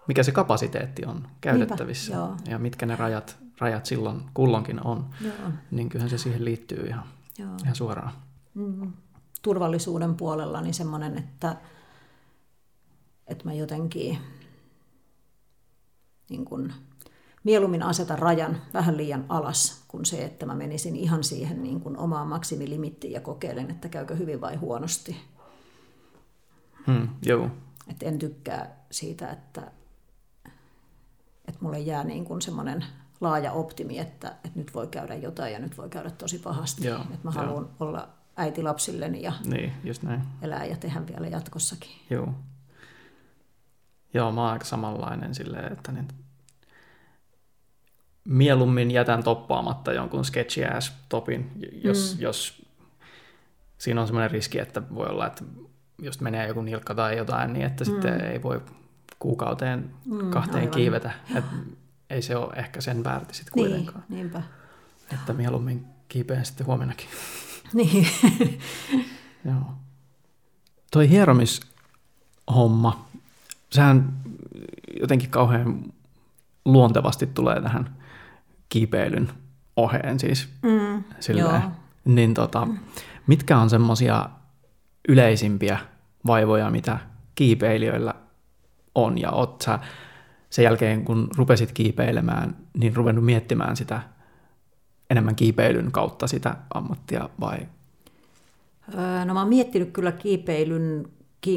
mikä se kapasiteetti on käytettävissä joo. ja mitkä ne rajat, rajat silloin kulloinkin on, Joo. niin kyllähän se siihen liittyy ihan, Joo. ihan suoraan. Mm. Turvallisuuden puolella niin semmoinen, että, että mä jotenkin niin kun, mieluummin asetan rajan vähän liian alas kuin se, että mä menisin ihan siihen niin kun omaan maksimilimittiin ja kokeilen, että käykö hyvin vai huonosti. Hmm, joo, Et en tykkää siitä, että, että mulle jää niin kuin semmoinen laaja optimi, että, että nyt voi käydä jotain ja nyt voi käydä tosi pahasti. Joo, että mä haluan olla äiti lapsilleni ja niin, just näin. elää ja tehdä vielä jatkossakin. Joo. Joo, mä oon aika samanlainen silleen, että niin mieluummin jätän toppaamatta jonkun sketchy ass topin, jos, mm. jos siinä on semmoinen riski, että voi olla, että just menee joku nilkka tai jotain, niin että mm. sitten ei voi kuukauteen Mm, kahteen aivan. kiivetä. Et ei se ole ehkä sen väärti sitten Niin, kuitenkaan. niinpä. Että mieluummin kiipeen sitten huomennakin. Niin. Joo. Toi hieromishomma, sehän jotenkin kauhean luontevasti tulee tähän kiipeilyn oheen siis. Mm, Silleen. joo. Niin tota, mitkä on semmosia yleisimpiä vaivoja, mitä kiipeilijöillä on? Ja oot sä sen jälkeen, kun rupesit kiipeilemään, niin ruvennut miettimään sitä enemmän kiipeilyn kautta sitä ammattia vai Öö, No mä oon miettinyt kyllä kiipeilynkin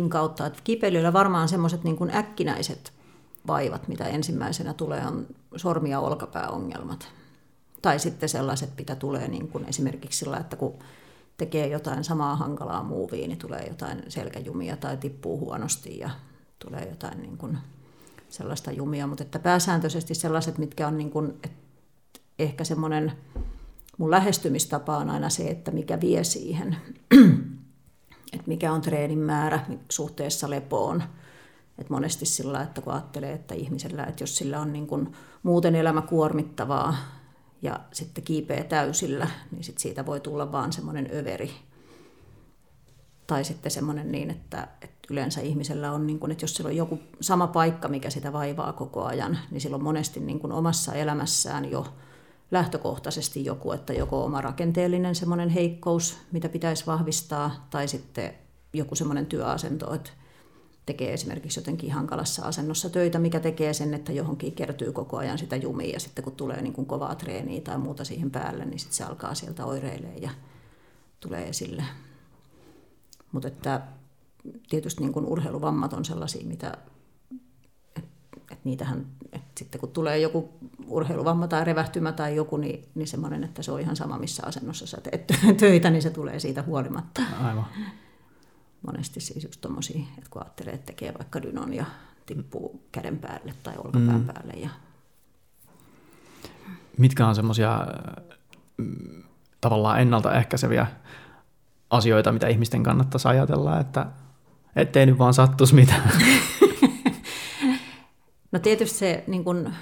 kautta, että kiipeilyllä varmaan semmoiset niin kuin äkkinäiset vaivat, mitä ensimmäisenä tulee, on sormi- ja olkapääongelmat. Tai sitten sellaiset, mitä tulee niin kuin esimerkiksi sillä, että kun tekee jotain samaa hankalaa muuvia, niin tulee jotain selkäjumia tai tippuu huonosti ja tulee jotain niin kuin sellaista jumia. Mutta että pääsääntöisesti sellaiset, mitkä on niin kuin, ehkä semmoinen mun lähestymistapa on aina se, että mikä vie siihen, että mikä on treenin määrä suhteessa lepoon. Et monesti sillä, että kun ajattelee, että ihmisellä, että jos sillä on niin kuin muuten elämä kuormittavaa ja sitten kiipeä täysillä, niin sit siitä voi tulla vaan semmoinen överi. Tai sitten semmoinen niin, että, että yleensä ihmisellä on, niin kuin, että jos sillä on joku sama paikka, mikä sitä vaivaa koko ajan, niin silloin monesti niin kuin omassa elämässään jo lähtökohtaisesti joku, että joko oma rakenteellinen semmoinen heikkous, mitä pitäisi vahvistaa, tai sitten joku semmoinen työasento, että tekee esimerkiksi jotenkin hankalassa asennossa töitä, mikä tekee sen, että johonkin kertyy koko ajan sitä jumia, ja sitten kun tulee niin kuin kovaa treeniä tai muuta siihen päälle, niin sitten se alkaa sieltä oireilee ja tulee esille. Mutta että tietysti niin kuin urheiluvammat on sellaisia, mitä niitähän, et sitten kun tulee joku urheiluvamma tai revähtymä tai joku, niin, niin semmoinen, että se on ihan sama missä asennossa sä teet töitä, niin se tulee siitä huolimatta. aivan? Monesti siis just tommosia, että kun ajattelee, että tekee vaikka dynon ja tippuu käden päälle tai olkapään mm. päälle. Ja, Mitkä on semmoisia mm, tavallaan ennaltaehkäiseviä asioita, mitä ihmisten kannattaisi ajatella, että ettei nyt vaan sattuisi mitään. no tietysti se niin kun,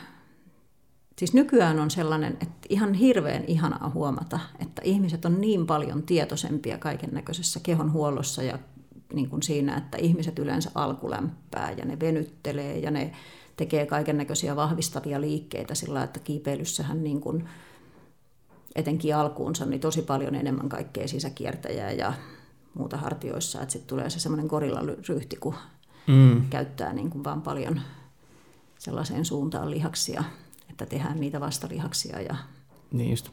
Siis nykyään on sellainen, että ihan hirveän ihanaa huomata, että ihmiset on niin paljon tietoisempia kaiken näköisessä kehonhuollossa ja niin kuin siinä, että ihmiset yleensä alkulämpää ja ne venyttelee ja ne tekee kaiken näköisiä vahvistavia liikkeitä sillä, että kiipeilyssähän niin kuin etenkin alkuunsa niin tosi paljon enemmän kaikkea sisäkiertäjää ja muuta hartioissa, että sitten tulee se semmoinen gorillaryhti, kun mm. käyttää niin kuin vaan paljon sellaiseen suuntaan lihaksia, että tehdään niitä vastalihaksia ja, niin just.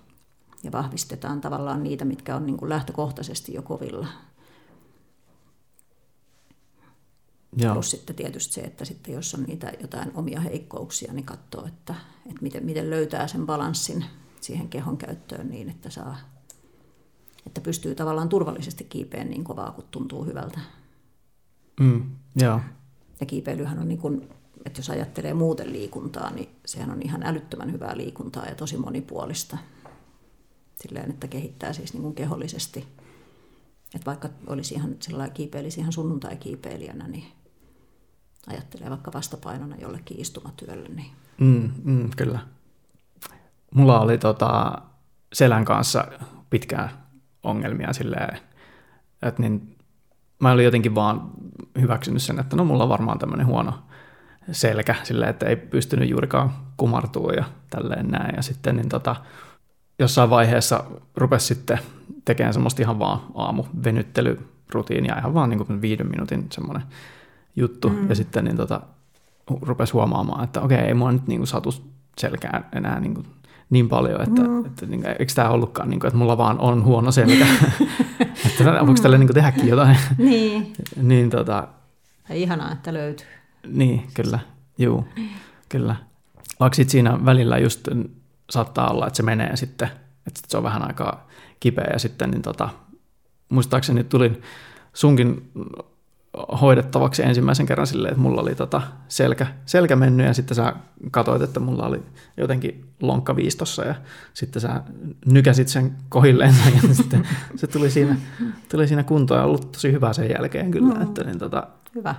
ja vahvistetaan tavallaan niitä, mitkä on niin kuin lähtökohtaisesti jo kovilla. Joo. Plus sitten tietysti se, että sitten jos on niitä jotain omia heikkouksia, niin katsoo, että, että miten, miten löytää sen balanssin siihen kehon käyttöön niin, että, saa, että pystyy tavallaan turvallisesti kiipeen niin kovaa, kun tuntuu hyvältä. Mm, joo. Ja kiipeilyhän on niin kuin, että jos ajattelee muuten liikuntaa, niin sehän on ihan älyttömän hyvää liikuntaa ja tosi monipuolista. Silleen, että kehittää siis niin kuin kehollisesti. Että vaikka olisi ihan sillä kiipeilisi ihan sunnuntai-kiipeilijänä, niin ajattelee vaikka vastapainona jollekin istumatyölle. Niin. Mm, mm, kyllä. Mulla oli tota, selän kanssa pitkään ongelmia silleen, että niin, mä olin jotenkin vaan hyväksynyt sen, että no mulla on varmaan tämmöinen huono selkä, silleen, että ei pystynyt juurikaan kumartua ja tälleen näin. Ja sitten niin tota, jossain vaiheessa rupesi sitten tekemään semmoista ihan vaan aamu venyttelyrutiinia, ihan vaan niin kuin viiden minuutin semmoinen juttu. Mm. Ja sitten niin tota, rupesi huomaamaan, että okei, ei mua nyt niin kuin satu selkään enää niin, kuin niin paljon, että, mm. että niin, eikö tämä ollutkaan, niin kuin, että mulla vaan on huono selkä. että voiko tälle niin kuin tehdäkin jotain. niin. niin tota, Ihanaa, että löytyy. Niin, kyllä. Juu, kyllä. Vaikka sitten siinä välillä just saattaa olla, että se menee sitten, että se on vähän aikaa kipeä ja sitten, niin tota, muistaakseni tulin sunkin hoidettavaksi ensimmäisen kerran silleen, että mulla oli tota selkä, selkä mennyt ja sitten sä katsoit, että mulla oli jotenkin lonkka viistossa ja sitten sä nykäsit sen kohilleensa ja sitten se tuli siinä, tuli siinä kuntoon ja ollut tosi hyvä sen jälkeen kyllä. Mm. Että niin tota, hyvä.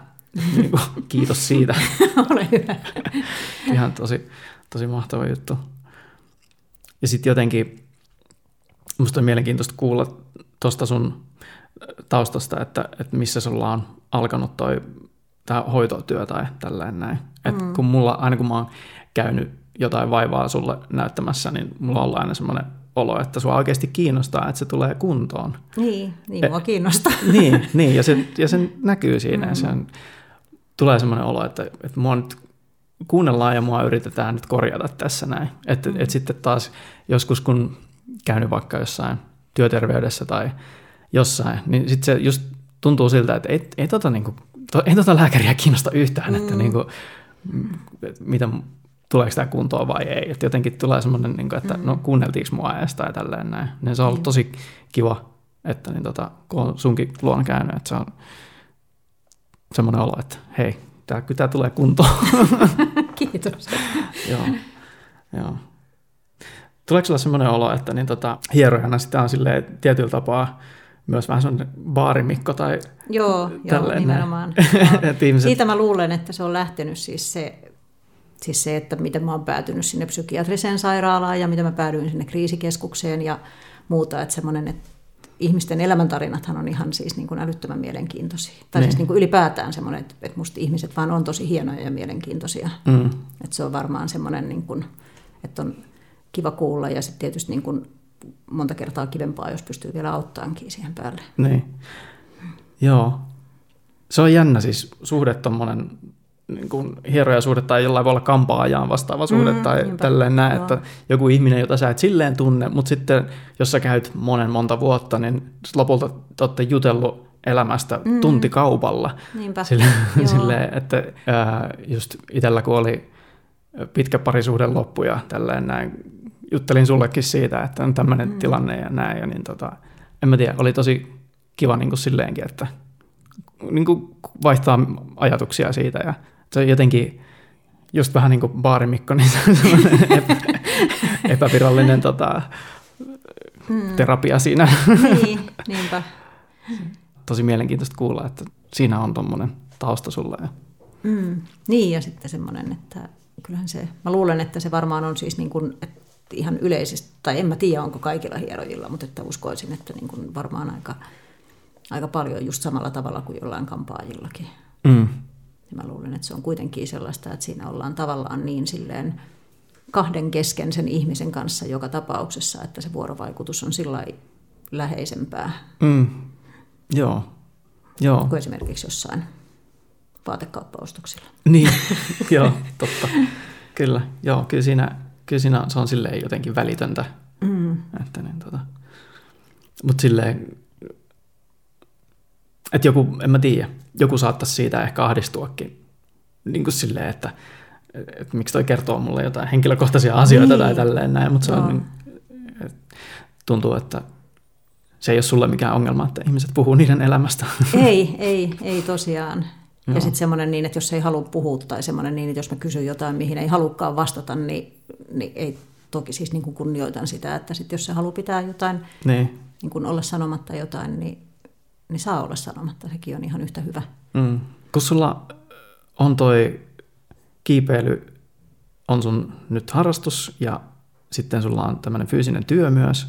Niin kuin, kiitos siitä. Ole hyvä. Ihan tosi, tosi mahtava juttu. Ja sitten jotenkin, musta on mielenkiintoista kuulla tuosta sun taustasta, että, että missä sulla on alkanut toi tämä hoitotyö tai tällainen näin. Et mm. kun mulla, aina kun mä oon käynyt jotain vaivaa sulle näyttämässä, niin mulla on ollut aina semmoinen olo, että sua oikeasti kiinnostaa, että se tulee kuntoon. Niin, niin mua kiinnostaa. niin, niin ja, se, ja se näkyy siinä. Mm. Ja sen, tulee semmoinen olo, että, että mua nyt kuunnellaan ja mua yritetään nyt korjata tässä näin. Että mm. et sitten taas joskus kun käynyt vaikka jossain työterveydessä tai jossain, niin sitten se just tuntuu siltä, että ei, ei, tota, niinku, to, ei tota lääkäriä kiinnosta yhtään, mm. että niinku, mitä, tuleeko tämä kuntoon vai ei. Että jotenkin tulee semmoinen, niinku, että mm. no kuunneltiinko mua edes tai tälleen näin. Niin se on ollut mm. tosi kiva, että niin tota, kun on sunkin luon käynyt, että se on semmoinen olo, että hei, tämä, tämä tulee kuntoon. Kiitos. joo, joo. Tuleeko sinulla semmoinen olo, että niin tota, hierojana sitä on tietyllä tapaa myös vähän semmoinen baarimikko tai Joo, joo nimenomaan. ihmiset... Siitä mä luulen, että se on lähtenyt siis se, siis se, että miten mä oon päätynyt sinne psykiatriseen sairaalaan ja miten mä päädyin sinne kriisikeskukseen ja muuta. Että semmoinen, että ihmisten elämäntarinathan on ihan siis niin kuin älyttömän mielenkiintoisia. Tai niin. siis niin kuin ylipäätään semmoinen, että, että musta ihmiset vaan on tosi hienoja ja mielenkiintoisia. Mm. Että se on varmaan semmoinen, niin kuin, että on kiva kuulla ja sitten tietysti niin kuin monta kertaa kivempaa, jos pystyy vielä auttaankin siihen päälle. Niin. Joo. Se on jännä siis suhde tuommoinen niin kuin hieroja suhde tai jollain voi olla kampaajaan vastaava suhde mm, tai niinpä. tälleen näin, että joku ihminen, jota sä et silleen tunne, mutta sitten jos sä käyt monen monta vuotta, niin lopulta te olette jutellut elämästä mm. tuntikaupalla. Niinpä. Sille, silleen, että ää, just itsellä kun oli pitkä parisuhde loppu ja tälleen näin, juttelin sullekin siitä, että on tämmöinen mm. tilanne ja näin, ja niin tota, en mä tiedä, oli tosi kiva niin kuin silleenkin, että niin kuin vaihtaa ajatuksia siitä ja se on jotenkin just vähän niin kuin baarimikko, niin se on epä, epävirallinen tota, hmm. terapia siinä. Niin, niinpä. Tosi mielenkiintoista kuulla, että siinä on tuommoinen tausta sulla. Ja... Mm, niin, ja sitten semmoinen, että kyllähän se, mä luulen, että se varmaan on siis niin kuin, että ihan yleisesti, tai en mä tiedä onko kaikilla hierojilla, mutta että uskoisin, että niin kuin varmaan aika, aika paljon just samalla tavalla kuin jollain kampaajillakin. Mm. Mä luulen, että se on kuitenkin sellaista, että siinä ollaan tavallaan niin silleen kahden kesken sen ihmisen kanssa joka tapauksessa, että se vuorovaikutus on sillä läheisempää. Mm. Joo. Joo. Kuin esimerkiksi jossain vaatekauppaostoksilla. Niin, joo, totta. Kyllä, joo, kyllä siinä, kyllä siinä se on silleen jotenkin välitöntä. Mm. Että niin, tota. Mutta silleen, että joku, en mä tiedä, joku saattaisi siitä ehkä ahdistuakin niin kuin silleen, että, että miksi toi kertoo mulle jotain henkilökohtaisia asioita niin. tai tälleen näin, mutta se on, niin, tuntuu, että se ei ole sulle mikään ongelma, että ihmiset puhuu niiden elämästä. Ei, ei, ei tosiaan. Joo. Ja sitten semmoinen niin, että jos ei halua puhua tai semmoinen niin, että jos mä kysyn jotain, mihin ei halukkaan vastata, niin, niin ei toki siis niin kuin kunnioitan sitä, että sit jos se haluaa pitää jotain, niin. Niin kuin olla sanomatta jotain, niin niin saa olla sanomatta, sekin on ihan yhtä hyvä. Mm. Kun sulla on toi kiipeily, on sun nyt harrastus ja sitten sulla on tämmöinen fyysinen työ myös,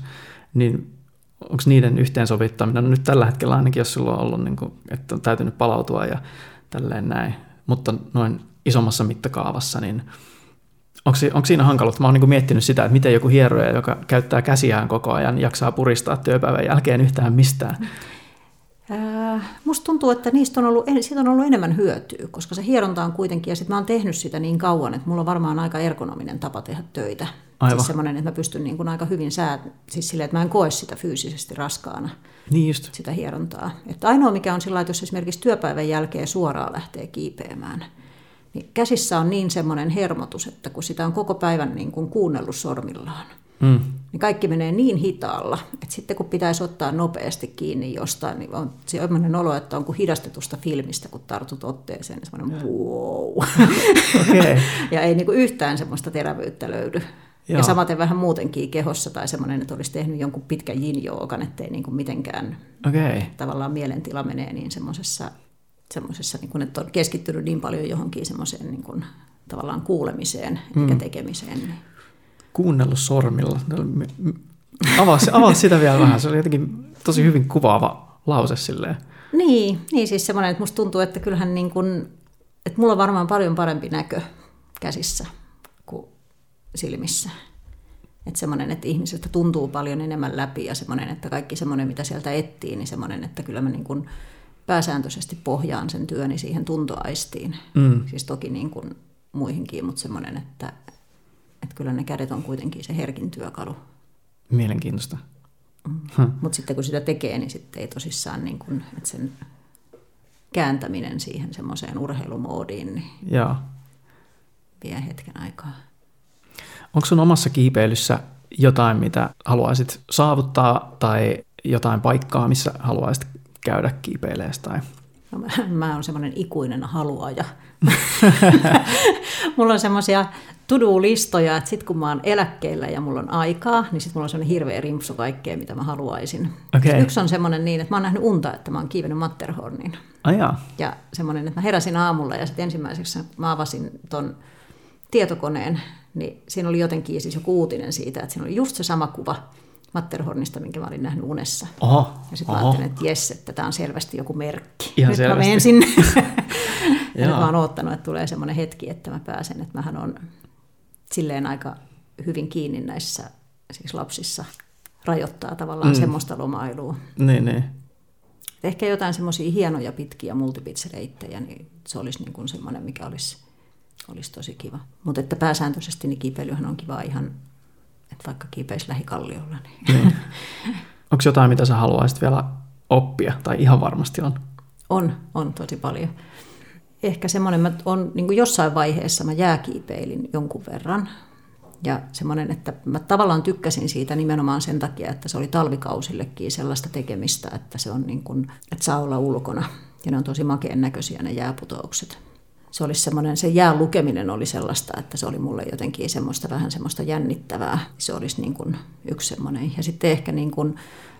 niin onko niiden yhteensovittaminen, no nyt tällä hetkellä ainakin, jos sulla on ollut, niin kuin, että on täytynyt palautua ja tälleen näin, mutta noin isommassa mittakaavassa, niin onko, onko siinä hankaluutta? Mä oon niin miettinyt sitä, että miten joku hieroja, joka käyttää käsiään koko ajan, jaksaa puristaa työpäivän jälkeen yhtään mistään. Musta tuntuu, että niistä on ollut, siitä on ollut enemmän hyötyä, koska se hieronta on kuitenkin, ja sitten mä oon tehnyt sitä niin kauan, että mulla on varmaan aika ergonominen tapa tehdä töitä. Aivan. Siis semmoinen, että mä pystyn niin kuin aika hyvin sää, siis silleen, että mä en koe sitä fyysisesti raskaana, niin just. sitä hierontaa. Että ainoa mikä on sillä että jos esimerkiksi työpäivän jälkeen suoraan lähtee kiipeämään, niin käsissä on niin semmoinen hermotus, että kun sitä on koko päivän niin kuin kuunnellut sormillaan, mm. Niin kaikki menee niin hitaalla, että sitten kun pitäisi ottaa nopeasti kiinni jostain, niin on sellainen olo, että on kuin hidastetusta filmistä, kun tartut otteeseen, niin semmoinen wow. Okay. ja ei niin kuin yhtään semmoista terävyyttä löydy. Joo. Ja samaten vähän muutenkin kehossa tai semmoinen, että olisi tehnyt jonkun pitkän yin ettei niin kuin mitenkään okay. tavallaan mielentila menee niin semmoisessa, semmoisessa niin kuin, että on keskittynyt niin paljon johonkin semmoiseen niin kuin, tavallaan kuulemiseen mm. eikä tekemiseen. Niin. Kuunnellut sormilla. Avaa, avaa sitä vielä vähän, se oli jotenkin tosi hyvin kuvaava lause silleen. Niin, niin siis semmoinen, että musta tuntuu, että kyllähän niin kuin, että mulla on varmaan paljon parempi näkö käsissä silmissä. Että semmoinen, että ihmisestä tuntuu paljon enemmän läpi ja semmoinen, että kaikki semmoinen, mitä sieltä etsii, niin semmoinen, että kyllä mä niin kuin pääsääntöisesti pohjaan sen työni siihen tuntoaistiin. Mm. Siis toki niin kuin muihinkin, mutta semmoinen, että, että kyllä ne kädet on kuitenkin se herkin työkalu. Mielenkiintoista. Mm. Huh. Mutta sitten kun sitä tekee, niin sitten ei tosissaan, niin kuin, että sen kääntäminen siihen semmoiseen urheilumoodiin niin Joo. vie hetken aikaa. Onko sun omassa kiipeilyssä jotain, mitä haluaisit saavuttaa tai jotain paikkaa, missä haluaisit käydä kiipeileessä? Tai? No, mä, mä oon semmoinen ikuinen haluaja. mulla on semmoisia to-do-listoja, että sitten kun mä oon eläkkeellä ja mulla on aikaa, niin sitten mulla on semmoinen hirveä rimpsu kaikkea, mitä mä haluaisin. Okay. Yksi on semmoinen niin, että mä oon nähnyt unta, että mä oon kiivennyt Matterhornin. Oh, ja semmoinen, että mä heräsin aamulla ja sitten ensimmäiseksi mä avasin ton tietokoneen, niin siinä oli jotenkin siis joku uutinen siitä, että siinä oli just se sama kuva Matterhornista, minkä mä olin nähnyt unessa. Oho, ja sitten mä ajattelin, että jes, että tämä on selvästi joku merkki. Ihan Nyt selvästi. mä menen sinne. ja nyt mä oon oottanut, että tulee semmoinen hetki, että mä pääsen, että mähän on silleen aika hyvin kiinni näissä siis lapsissa rajoittaa tavallaan mm. semmoista lomailua. Niin, niin. Ehkä jotain semmoisia hienoja pitkiä multipitsereittejä, niin se olisi niin kuin semmoinen, mikä olisi olisi tosi kiva. Mutta että pääsääntöisesti niin kiipeilyhän on kiva ihan, että vaikka kiipeisi lähikalliolla. Niin. niin. Onko jotain, mitä sä haluaisit vielä oppia, tai ihan varmasti on? On, on tosi paljon. Ehkä semmoinen, mä on niin kuin jossain vaiheessa mä jääkiipeilin jonkun verran. Ja semmoinen, että mä tavallaan tykkäsin siitä nimenomaan sen takia, että se oli talvikausillekin sellaista tekemistä, että se on niin kuin, että saa olla ulkona. Ja ne on tosi makeen näköisiä ne jääputoukset se olisi semmoinen, se jään lukeminen oli sellaista, että se oli mulle jotenkin semmoista vähän semmoista jännittävää. Se olisi niin kuin yksi semmoinen. Ja sitten ehkä niin kuin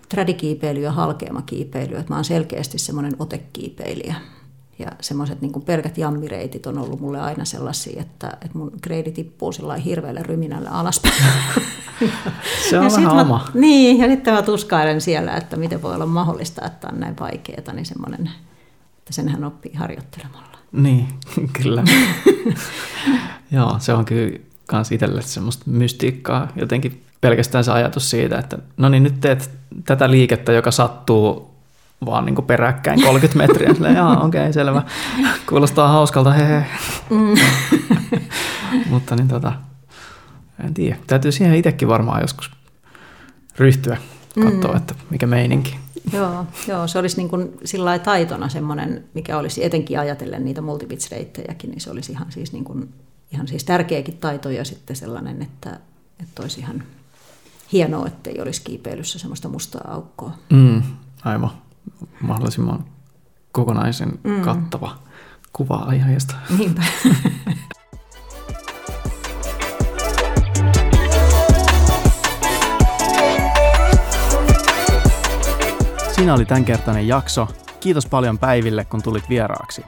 tradikiipeily ja halkeamakiipeily, että mä oon selkeästi semmoinen otekiipeilijä. Ja semmoiset niin pelkät jammireitit on ollut mulle aina sellaisia, että, että mun kreidi tippuu sillä hirveällä ryminällä alaspäin. Se on ja vähän oma. Mä, niin, ja sitten mä tuskailen siellä, että miten voi olla mahdollista, että on näin vaikeaa, niin semmoinen, että senhän oppii harjoittelemalla. Niin, kyllä. Joo, se on kyllä kans itselle semmoista mystiikkaa. Jotenkin pelkästään se ajatus siitä, että no niin, nyt teet tätä liikettä, joka sattuu vaan niin kuin peräkkäin 30 metriä. Silleen, Jaa, okei, okay, selvä. Kuulostaa hauskalta, hehe. Mm. Mutta niin tota, en tiedä. Täytyy siihen itsekin varmaan joskus ryhtyä katsoa, mm. että mikä meininki. Joo, joo, se olisi niin kuin sillä taitona semmoinen, mikä olisi etenkin ajatellen niitä multipitsreittejäkin, niin se olisi ihan siis, niin kuin, ihan siis tärkeäkin taito ja sitten sellainen, että, että olisi ihan hienoa, että ei olisi kiipeilyssä semmoista mustaa aukkoa. Mm, aivan. Mahdollisimman kokonaisen mm. kattava kuva aiheesta. Niinpä. Siinä oli tämänkertainen jakso. Kiitos paljon Päiville, kun tulit vieraaksi.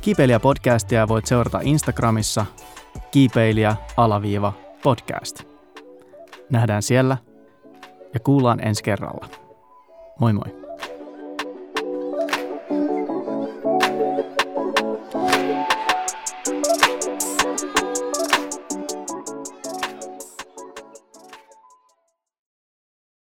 Kiipeilijä-podcastia voit seurata Instagramissa kiipeilijä-podcast. Nähdään siellä ja kuullaan ensi kerralla. Moi moi!